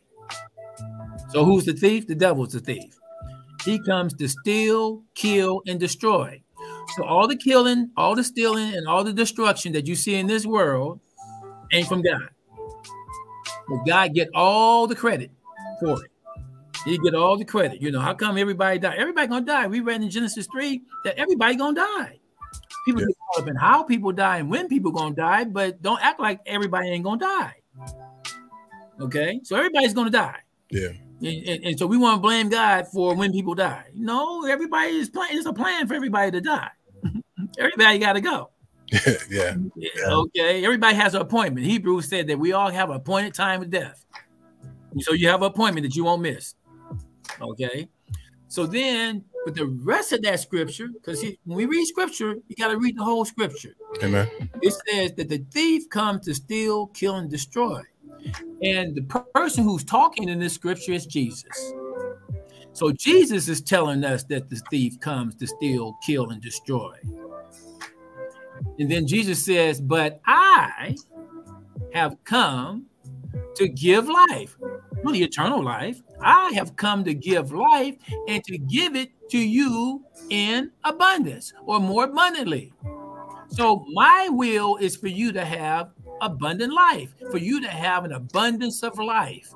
So who's the thief? The devil's the thief. He comes to steal, kill, and destroy. So all the killing, all the stealing, and all the destruction that you see in this world ain't from God. But God get all the credit for it. He get all the credit. You know, how come everybody die? Everybody gonna die. We read in Genesis 3 that everybody gonna die. People yeah. get caught up in how people die and when people gonna die, but don't act like everybody ain't gonna die. Okay, so everybody's gonna die. Yeah. And, and, and so we want to blame God for when people die. No, everybody is playing. It's a plan for everybody to die. everybody got to go. yeah. yeah. Okay. Everybody has an appointment. Hebrews said that we all have an appointed time of death. So you have an appointment that you won't miss. Okay. So then, with the rest of that scripture, because when we read scripture, you got to read the whole scripture. Amen. It says that the thief comes to steal, kill, and destroy. And the person who's talking in this scripture is Jesus. So Jesus is telling us that the thief comes to steal, kill, and destroy. And then Jesus says, But I have come to give life, really eternal life. I have come to give life and to give it to you in abundance or more abundantly. So, my will is for you to have abundant life, for you to have an abundance of life,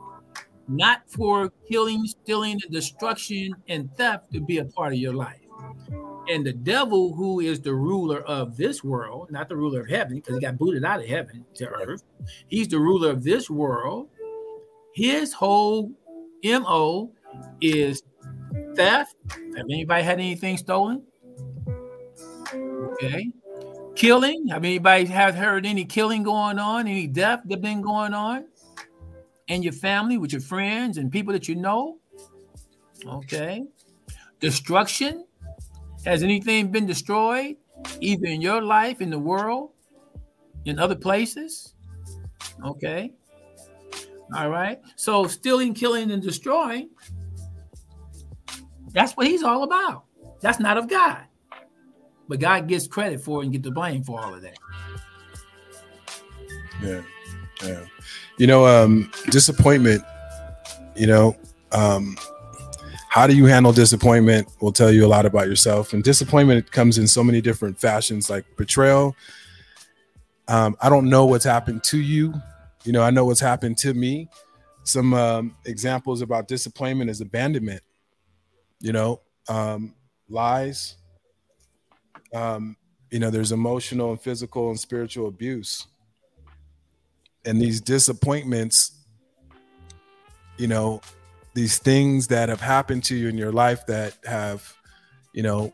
not for killing, stealing, and destruction and theft to be a part of your life. And the devil, who is the ruler of this world, not the ruler of heaven, because he got booted out of heaven to earth, he's the ruler of this world. His whole MO is theft. Have anybody had anything stolen? Okay killing? Have anybody have heard any killing going on, any death that been going on in your family, with your friends and people that you know? Okay. Destruction. Has anything been destroyed, either in your life, in the world, in other places? Okay. All right. So stealing, killing, and destroying. That's what he's all about. That's not of God. But God gets credit for it and get the blame for all of that. Yeah. Yeah. You know, um, disappointment, you know, um, how do you handle disappointment will tell you a lot about yourself. And disappointment comes in so many different fashions, like betrayal. Um, I don't know what's happened to you. You know, I know what's happened to me. Some um, examples about disappointment is abandonment, you know, um, lies, um, you know, there's emotional and physical and spiritual abuse. And these disappointments, you know, these things that have happened to you in your life that have, you know,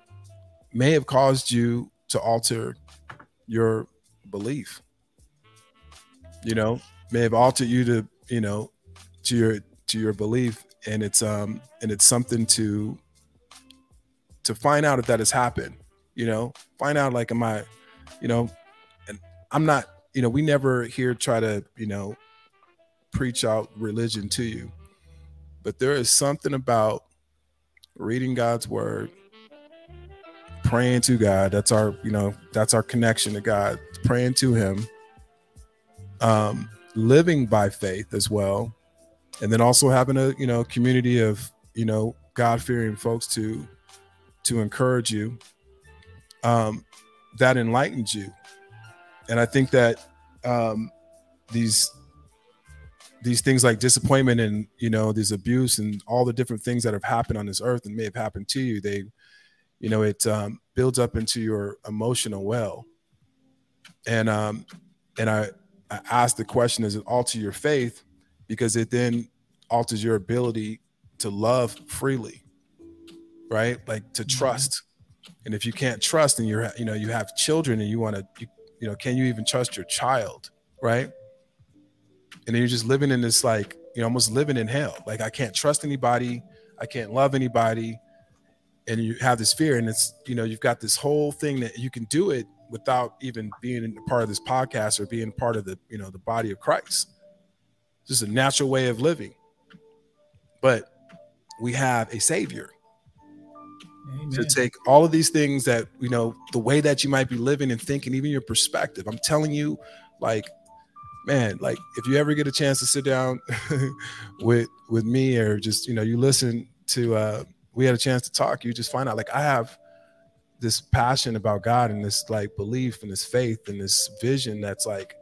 may have caused you to alter your belief. You know, may have altered you to, you know, to your to your belief. And it's um and it's something to to find out if that has happened you know find out like am i you know and i'm not you know we never here try to you know preach out religion to you but there is something about reading god's word praying to god that's our you know that's our connection to god praying to him um living by faith as well and then also having a you know community of you know god-fearing folks to to encourage you um, that enlightens you. And I think that um, these these things like disappointment and you know these abuse and all the different things that have happened on this earth and may have happened to you they you know it um, builds up into your emotional well. And um and i i asked the question does it alter your faith? Because it then alters your ability to love freely right? Like to Mm-hmm. trust. And if you can't trust and you're you know you have children and you want to you, you know can you even trust your child right and then you're just living in this like you know almost living in hell. Like i can't trust anybody. I can't love anybody. And you have this fear and it's you know you've got this whole thing that you can do it without even being a part of this podcast or being part of the you know the body of christ. It's just a natural way of living. But we have a savior Amen. to take all of these things that you know the way that you might be living and thinking even your perspective. I'm telling you like man like if you ever get a chance to sit down with with me or just you know you listen to uh we had a chance to talk you just find out like i have this passion about god and this like belief and this faith and this vision that's like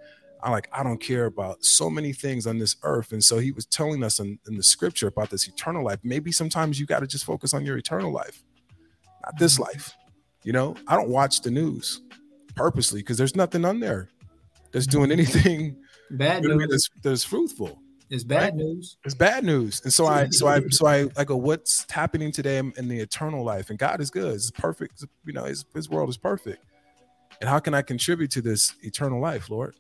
i like i don't care about so many things on this earth. And so he was telling us in, in the scripture about this eternal life. Maybe sometimes you got to just focus on your eternal life not this life. You know, I don't watch the news purposely because there's nothing on there that's doing anything bad news that's, that's fruitful. It's bad right? news. It's bad news. And so I, so I, so I, I go, what's happening today in the eternal life? And God is good. It's perfect. You know, his, his world is perfect. And how can I contribute to this eternal life, Lord?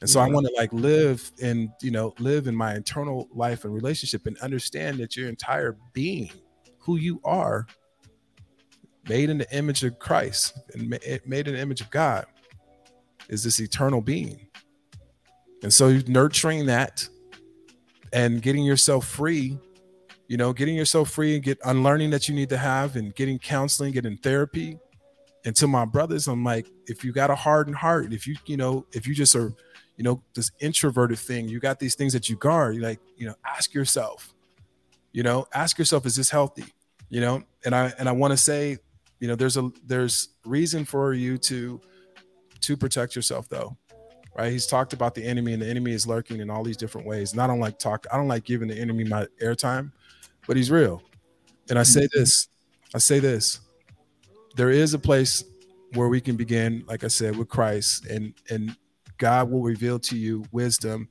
And so I want to like live and, you know, live in my eternal life and relationship and understand that your entire being, who you are, made in the image of Christ and ma- made in the image of God, is this eternal being. And so nurturing that and getting yourself free, you know, getting yourself free and get unlearning that you need to have and getting counseling, getting therapy. And to my brothers, I'm like, if you got a hardened heart, if you, you know, if you just are, you know, this introverted thing, you got these things that you guard, you like, you know, ask yourself, you know, ask yourself, is this healthy? You know, and I and I want to say, you know, there's a there's reason for you to to protect yourself though right? He's talked about the enemy, and the enemy is lurking in all these different ways. And I don't like talk. I don't like giving the enemy my airtime, but he's real. And I say this. I say this. There is a place where we can begin, like I said, with Christ, and and God will reveal to you wisdom.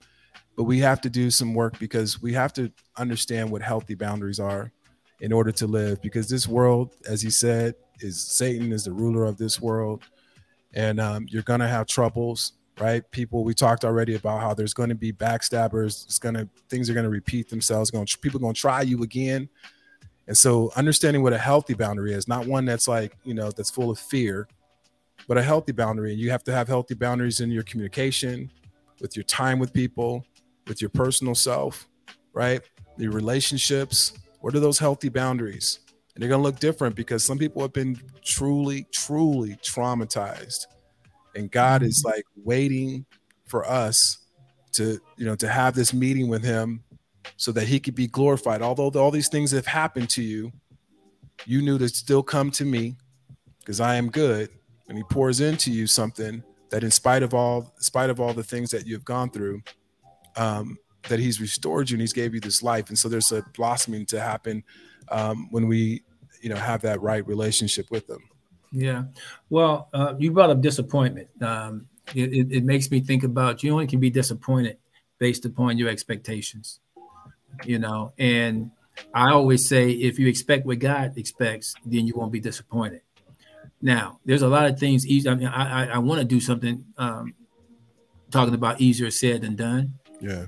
But we have to do some work because we have to understand what healthy boundaries are in order to live. Because this world, as he said, is Satan is the ruler of this world, and um, you're gonna have troubles right? People, we talked already about how there's going to be backstabbers. It's going to things are going to repeat themselves. Going people going to try you again, and so understanding what a healthy boundary is, not one that's like you know that's full of fear, but a healthy boundary. And you have to have healthy boundaries in your communication, with your time with people, with your personal self, right? Your relationships. What are those healthy boundaries? And they're going to look different because some people have been truly, truly traumatized and God is like waiting for us to you know to have this meeting with him so that he could be glorified. Although all these things have happened to you you knew to still come to me because I am good. And he pours into you something that in spite of all in spite of all the things that you've gone through um that he's restored you and he's gave you this life. And so there's a blossoming to happen um when we you know have that right relationship with him Yeah. Well, uh, you brought up disappointment. Um, it, it, it makes me think about you only can be disappointed based upon your expectations, you know. And I always say if you expect what God expects, then you won't be disappointed. Now, there's a lot of things easy. I mean, I, I, I want to do something um, talking about easier said than done yeah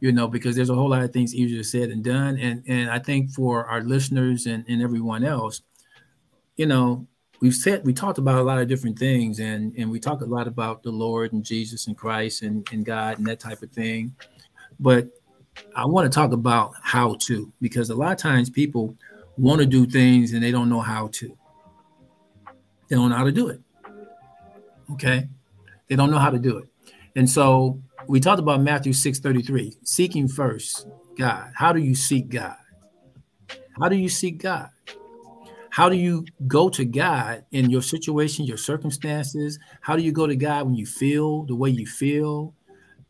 you know, because there's a whole lot of things easier said than done. And and I think for our listeners and, and everyone else, you know, we've said we talked about a lot of different things and and we talk a lot about the Lord and Jesus and Christ and, and God and that type of thing. But I want to talk about how to because a lot of times people want to do things and they don't know how to. They don't know how to do it. Okay. They don't know how to do it. And so we talked about Matthew 6:33, seeking first God. How do you seek God? How do you seek God? How do you go to God in your situation, your circumstances? How do you go to God when you feel the way you feel?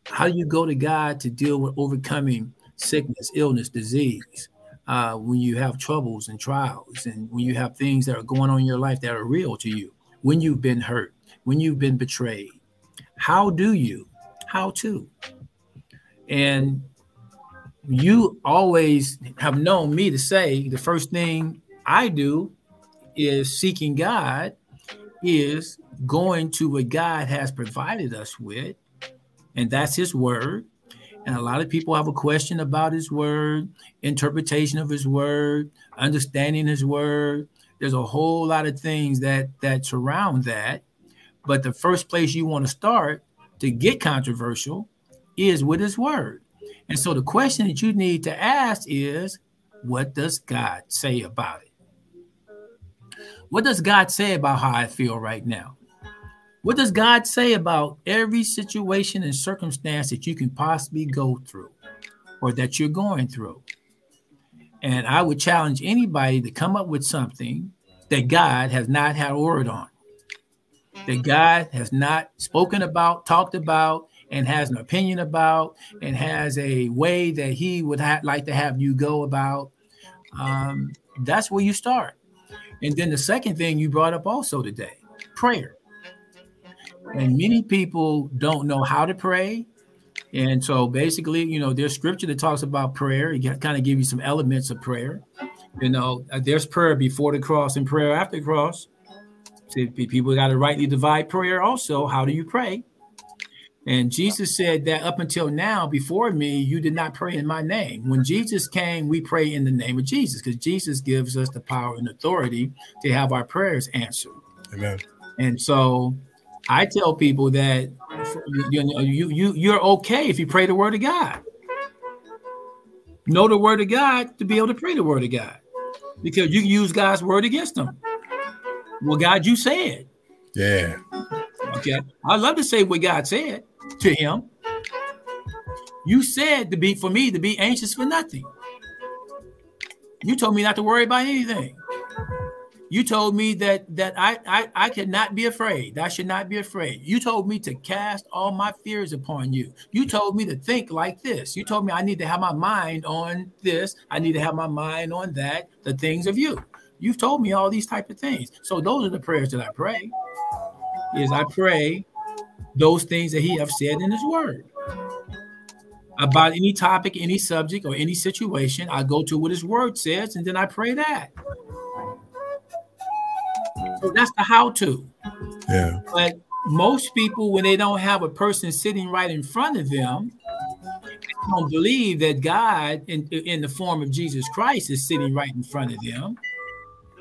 How do you go to God to deal with overcoming sickness, illness, disease? Uh, when you have troubles and trials, and when you have things that are going on in your life that are real to you, when you've been hurt, when you've been betrayed, how do you? How to? And you always have known me to say the first thing I do is seeking God, is going to what God has provided us with, and that's His Word. And a lot of people have a question about His Word, interpretation of His Word, understanding His Word. There's a whole lot of things that that surround that. But the first place you want to start to get controversial is with His Word. And so the question that you need to ask is, what does God say about it? What does God say about how I feel right now? What does God say about every situation and circumstance that you can possibly go through or that you're going through? And I would challenge anybody to come up with something that God has not had a word on, that God has not spoken about, talked about, and has an opinion about, and has a way that He would ha- like to have you go about. Um, that's where you start. And then the second thing you brought up also today prayer. And many people don't know how to pray. And so basically, you know, there's scripture that talks about prayer. It kind of give you some elements of prayer. You know, uh, there's prayer before the cross and prayer after the cross. See, people got to rightly divide prayer also. How do you pray? And Jesus said that up until now, before me, you did not pray in my name. When Jesus came, we pray in the name of Jesus because Jesus gives us the power and authority to have our prayers answered. Amen. And so I tell people that you, you, you, you're okay if you pray the word of God. Know the word of God to be able to pray the word of God because you can use God's word against them. Well, God, you said. Yeah. Okay. I love to say what God said to him. You said to be for me to be anxious for nothing. You told me not to worry about anything. You told me that that I I, I could not be afraid. I should not be afraid. You told me to cast all my fears upon you. You told me to think like this. You told me I need to have my mind on this. I need to have my mind on that. The things of you. You've told me all these type of things. So those are the prayers that I pray. Is I pray those things that he have said in his word about any topic, any subject, or any situation. I go to what his word says, and then I pray that. So that's the how to. Yeah. But most people, when they don't have a person sitting right in front of them, don't believe that God, in, in the form of Jesus Christ, is sitting right in front of them.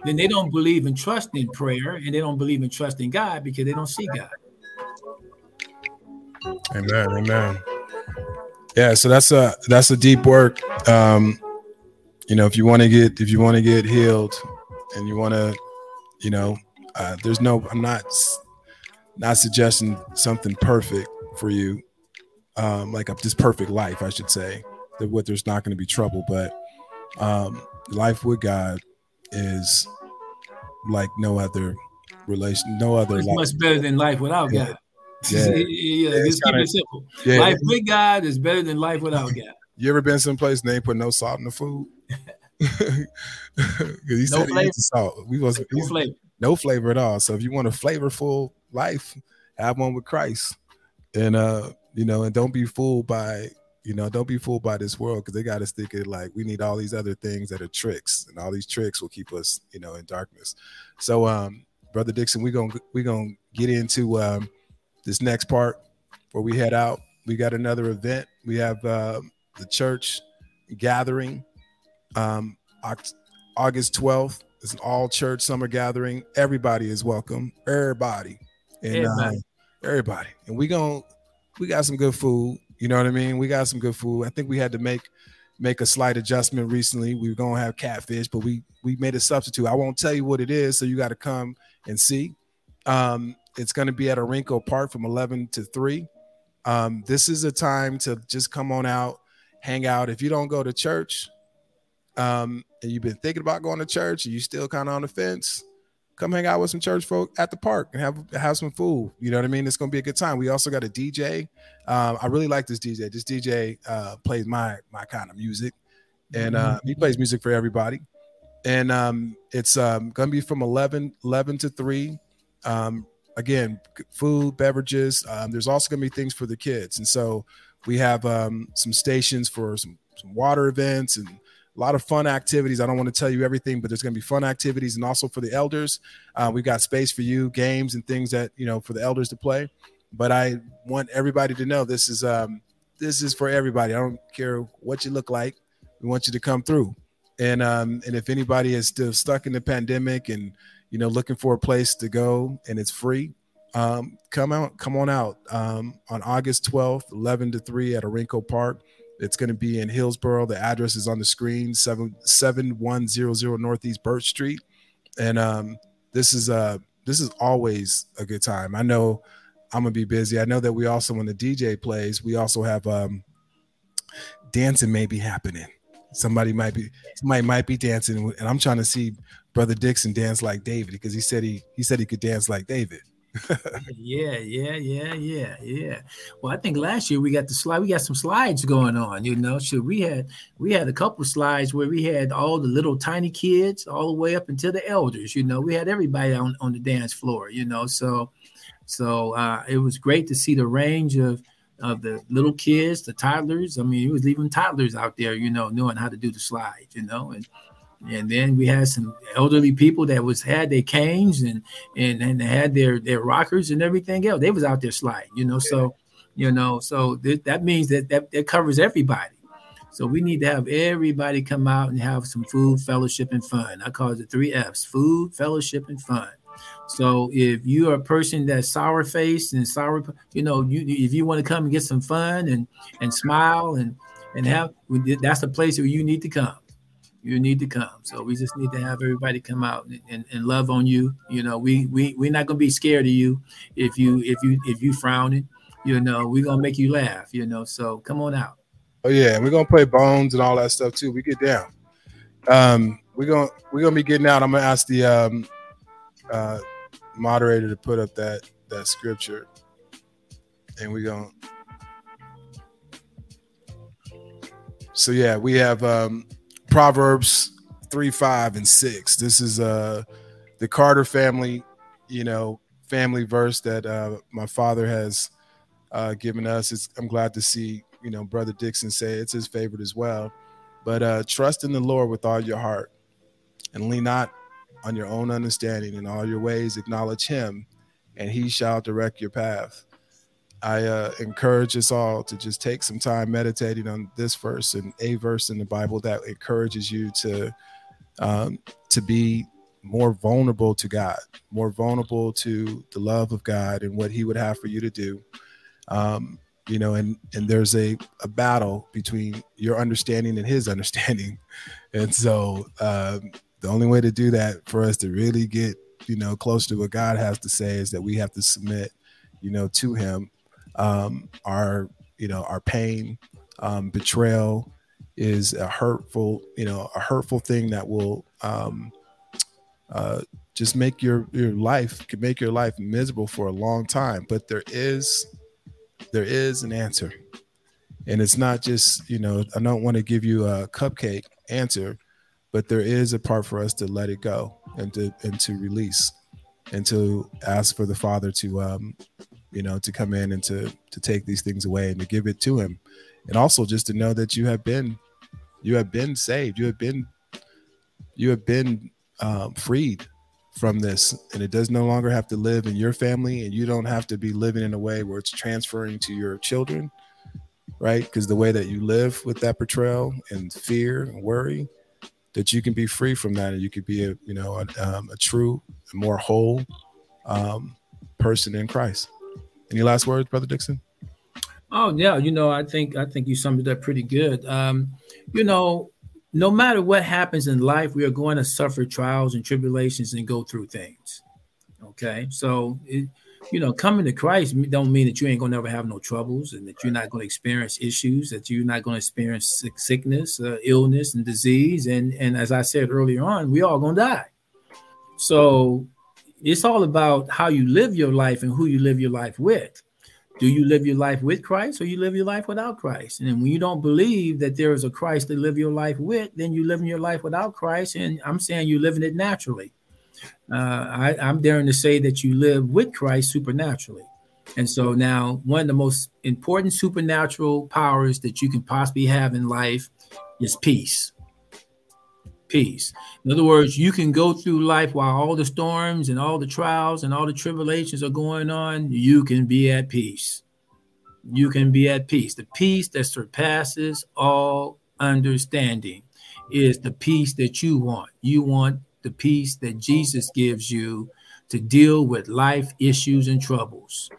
Then they don't believe in trust in prayer, and they don't believe in trusting God because they don't see God. Amen. Amen. Yeah, so that's a that's a deep work. Um, you know, if you want to get if you want to get healed and you want to, you know, uh, there's no I'm not not suggesting something perfect for you, um, like a this perfect life, I should say. That what there's not going to be trouble, but um, life with God is like no other relation, no other. It's life. much better than life without. God. Yeah. yeah, Yeah, just keep it simple. Yeah. Life with God is better than life without God. You ever been someplace and they ain't put no salt in the food? He said he flavor. salt. We was No flavor. no flavor at all. So if you want a flavorful life, have one with Christ, and uh, you know, and don't be fooled by you know, don't be fooled by this world because they got us thinking like we need all these other things that are tricks, and all these tricks will keep us, you know, in darkness. So, um, brother Dixon, we're gonna we're gonna get into um, this next part where we head out. We got another event. We have uh, the church gathering, um, August twelfth. It's an all church summer gathering. Everybody is welcome. Everybody. And Everybody. uh, everybody. And we gon' we got some good food. You know what I mean? We got some good food. I think we had to make make a slight adjustment recently. We were gonna have catfish, but we we made a substitute. I won't tell you what it is, so you got to come and see. Um, it's gonna be at Arinco Park from 11 to 3. Um, this is a time to just come on out, hang out. If you don't go to church, um, and you've been thinking about going to church and you still kind of on the fence, come hang out with some church folk at the park and have have some food. You know what I mean? It's gonna be a good time. We also got a DJ. Um, I really like this DJ. This DJ uh, plays my my kind of music, and uh, he plays music for everybody. And um, it's um, gonna be from 11, 11 to three. Again, food, beverages. Um, there's also gonna be things for the kids, and so we have um, some stations for some, some water events and a lot of fun activities. I don't want to tell you everything, but there's going to be fun activities, and also for the elders, uh, we've got space for you, games and things that you know for the elders to play. But I want everybody to know this is um, this is for everybody. I don't care what you look like. We want you to come through, and um, and if anybody is still stuck in the pandemic and you know looking for a place to go and it's free, um, come out, come on out um, on August 12th, 11 to 3 at Orenco Park. It's going to be in Hillsboro. The address is on the screen, 7, 7100 Northeast Birch Street. And um, this is uh this is always a good time. I know I'm gonna be busy. I know that we also when the DJ plays, we also have um dancing may be happening. Somebody might be somebody might be dancing, and I'm trying to see Brother Dixon dance like David because he said he he said he could dance like David yeah, yeah, yeah, yeah, yeah. Well, I think last year we got the slide. We got some slides going on. You know, so we had we had a couple slides where we had all the little tiny kids all the way up until the elders. You know, we had everybody on on the dance floor. You know, so so uh, it was great to see the range of of the little kids, the toddlers. I mean, it was leaving toddlers out there. You know, knowing how to do the slide. You know, and and then we had some elderly people that was had their canes and and and had their their rockers and everything else. They was out there sliding, you know. So, you know, so th- that means that, that that covers everybody. So we need to have everybody come out and have some food, fellowship, and fun. I call it the three F's: food, fellowship, and fun. So if you are a person that's sour faced and sour, you know, you if you want to come and get some fun and and smile and and have that's the place where you need to come you need to come. So we just need to have everybody come out and, and, and love on you. You know, we we we're not gonna be scared of you if you if you if you frowning. You know, we're gonna make you laugh. You know, so come on out. Oh yeah, and we're gonna play bones and all that stuff too. We get down. Um, we're gonna we're gonna be getting out. I'm gonna ask the um, uh, moderator to put up that that scripture, and we're gonna. So yeah, we have um, Proverbs 3, 5, and 6. This is uh the Carter family, you know, family verse that uh my father has uh given us. It's, I'm glad to see, you know, Brother Dixon say it's his favorite as well. But uh trust in the Lord with all your heart and lean not on your own understanding. In all your ways, acknowledge him, and he shall direct your path. I uh, encourage us all to just take some time meditating on this verse and a verse in the Bible that encourages you to um, to be more vulnerable to God, more vulnerable to the love of God and what He would have for you to do. Um, you know, and and there's a a battle between your understanding and His understanding, and so um, the only way to do that for us to really get you know close to what God has to say is that we have to submit, you know, to Him um, our you know our pain um, betrayal is a hurtful you know a hurtful thing that will um, uh, just make your your life can make your life miserable for a long time. But there is there is an answer. And it's not just you know i don't want to give you a cupcake answer but there is a part for us to let it go and to and to release and to ask for the father to um you know, to come in and to to take these things away and to give it to him. And also just to know that you have been you have been saved. You have been you have been um, freed from this. And it does no longer have to live in your family. And you don't have to be living in a way where it's transferring to your children right? Because the way that you live with that betrayal and fear and worry that you can be free from that. And you could be a you know a, um, a true more whole um, person in christ any last words, Brother Dixon? Oh yeah, you know, I think I think you summed it up pretty good. Um, you know, no matter what happens in life, we are going to suffer trials and tribulations and go through things. Okay, so it, you know, coming to Christ don't mean that you ain't gonna never have no troubles and that you're not to experience issues, that you're not to experience sickness, uh, illness, and disease. And and as I said earlier on, we all gonna die. So it's all about how you live your life and who you live your life with. Do you live your life with Christ or you live your life without Christ? And when you don't believe that there is a Christ to live your life with, then you live in your life without Christ. And I'm saying you're living it naturally. Uh, I, I'm daring to say that you live with Christ supernaturally. And so now, one of the most important supernatural powers that you can possibly have in life is peace. Peace. In other words, you can go through life while all the storms and all the trials and all the tribulations are going on, you can be at peace. You can be at peace. The peace that surpasses all understanding is the peace that you want. You want the peace that Jesus gives you to deal with life issues and troubles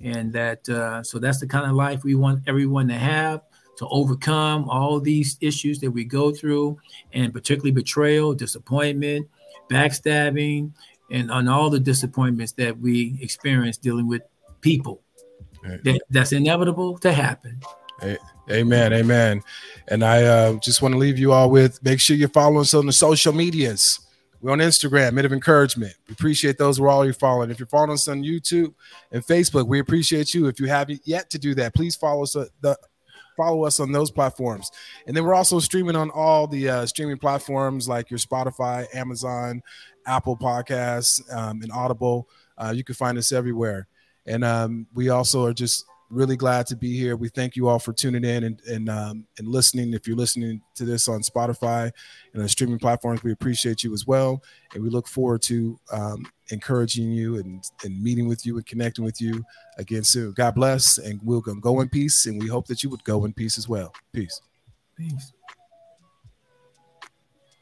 and that uh, so that's the kind of life we want everyone to have to overcome all these issues that we go through and particularly betrayal disappointment backstabbing and on all the disappointments that we experience dealing with people that, that's inevitable to happen amen amen and i uh, just want to leave you all with make sure you follow us on the social medias we're on Instagram, Minute of Encouragement. We appreciate those we're already following. If you're following us on YouTube and Facebook, we appreciate you. If you haven't yet to do that, please follow us. Uh, the, follow us on those platforms. And then we're also streaming on all the uh, streaming platforms like your Spotify, Amazon, Apple Podcasts, um, and Audible. Uh, you can find us everywhere. And um, we also are just really glad to be here. We thank you all for tuning in and and, um, and listening. If you're listening to this on Spotify and the streaming platforms, we appreciate you as well, and we look forward to um, encouraging you and, and meeting with you and connecting with you again soon. God bless, and we'll go in peace, and we hope that you would go in peace as well. Peace. Peace.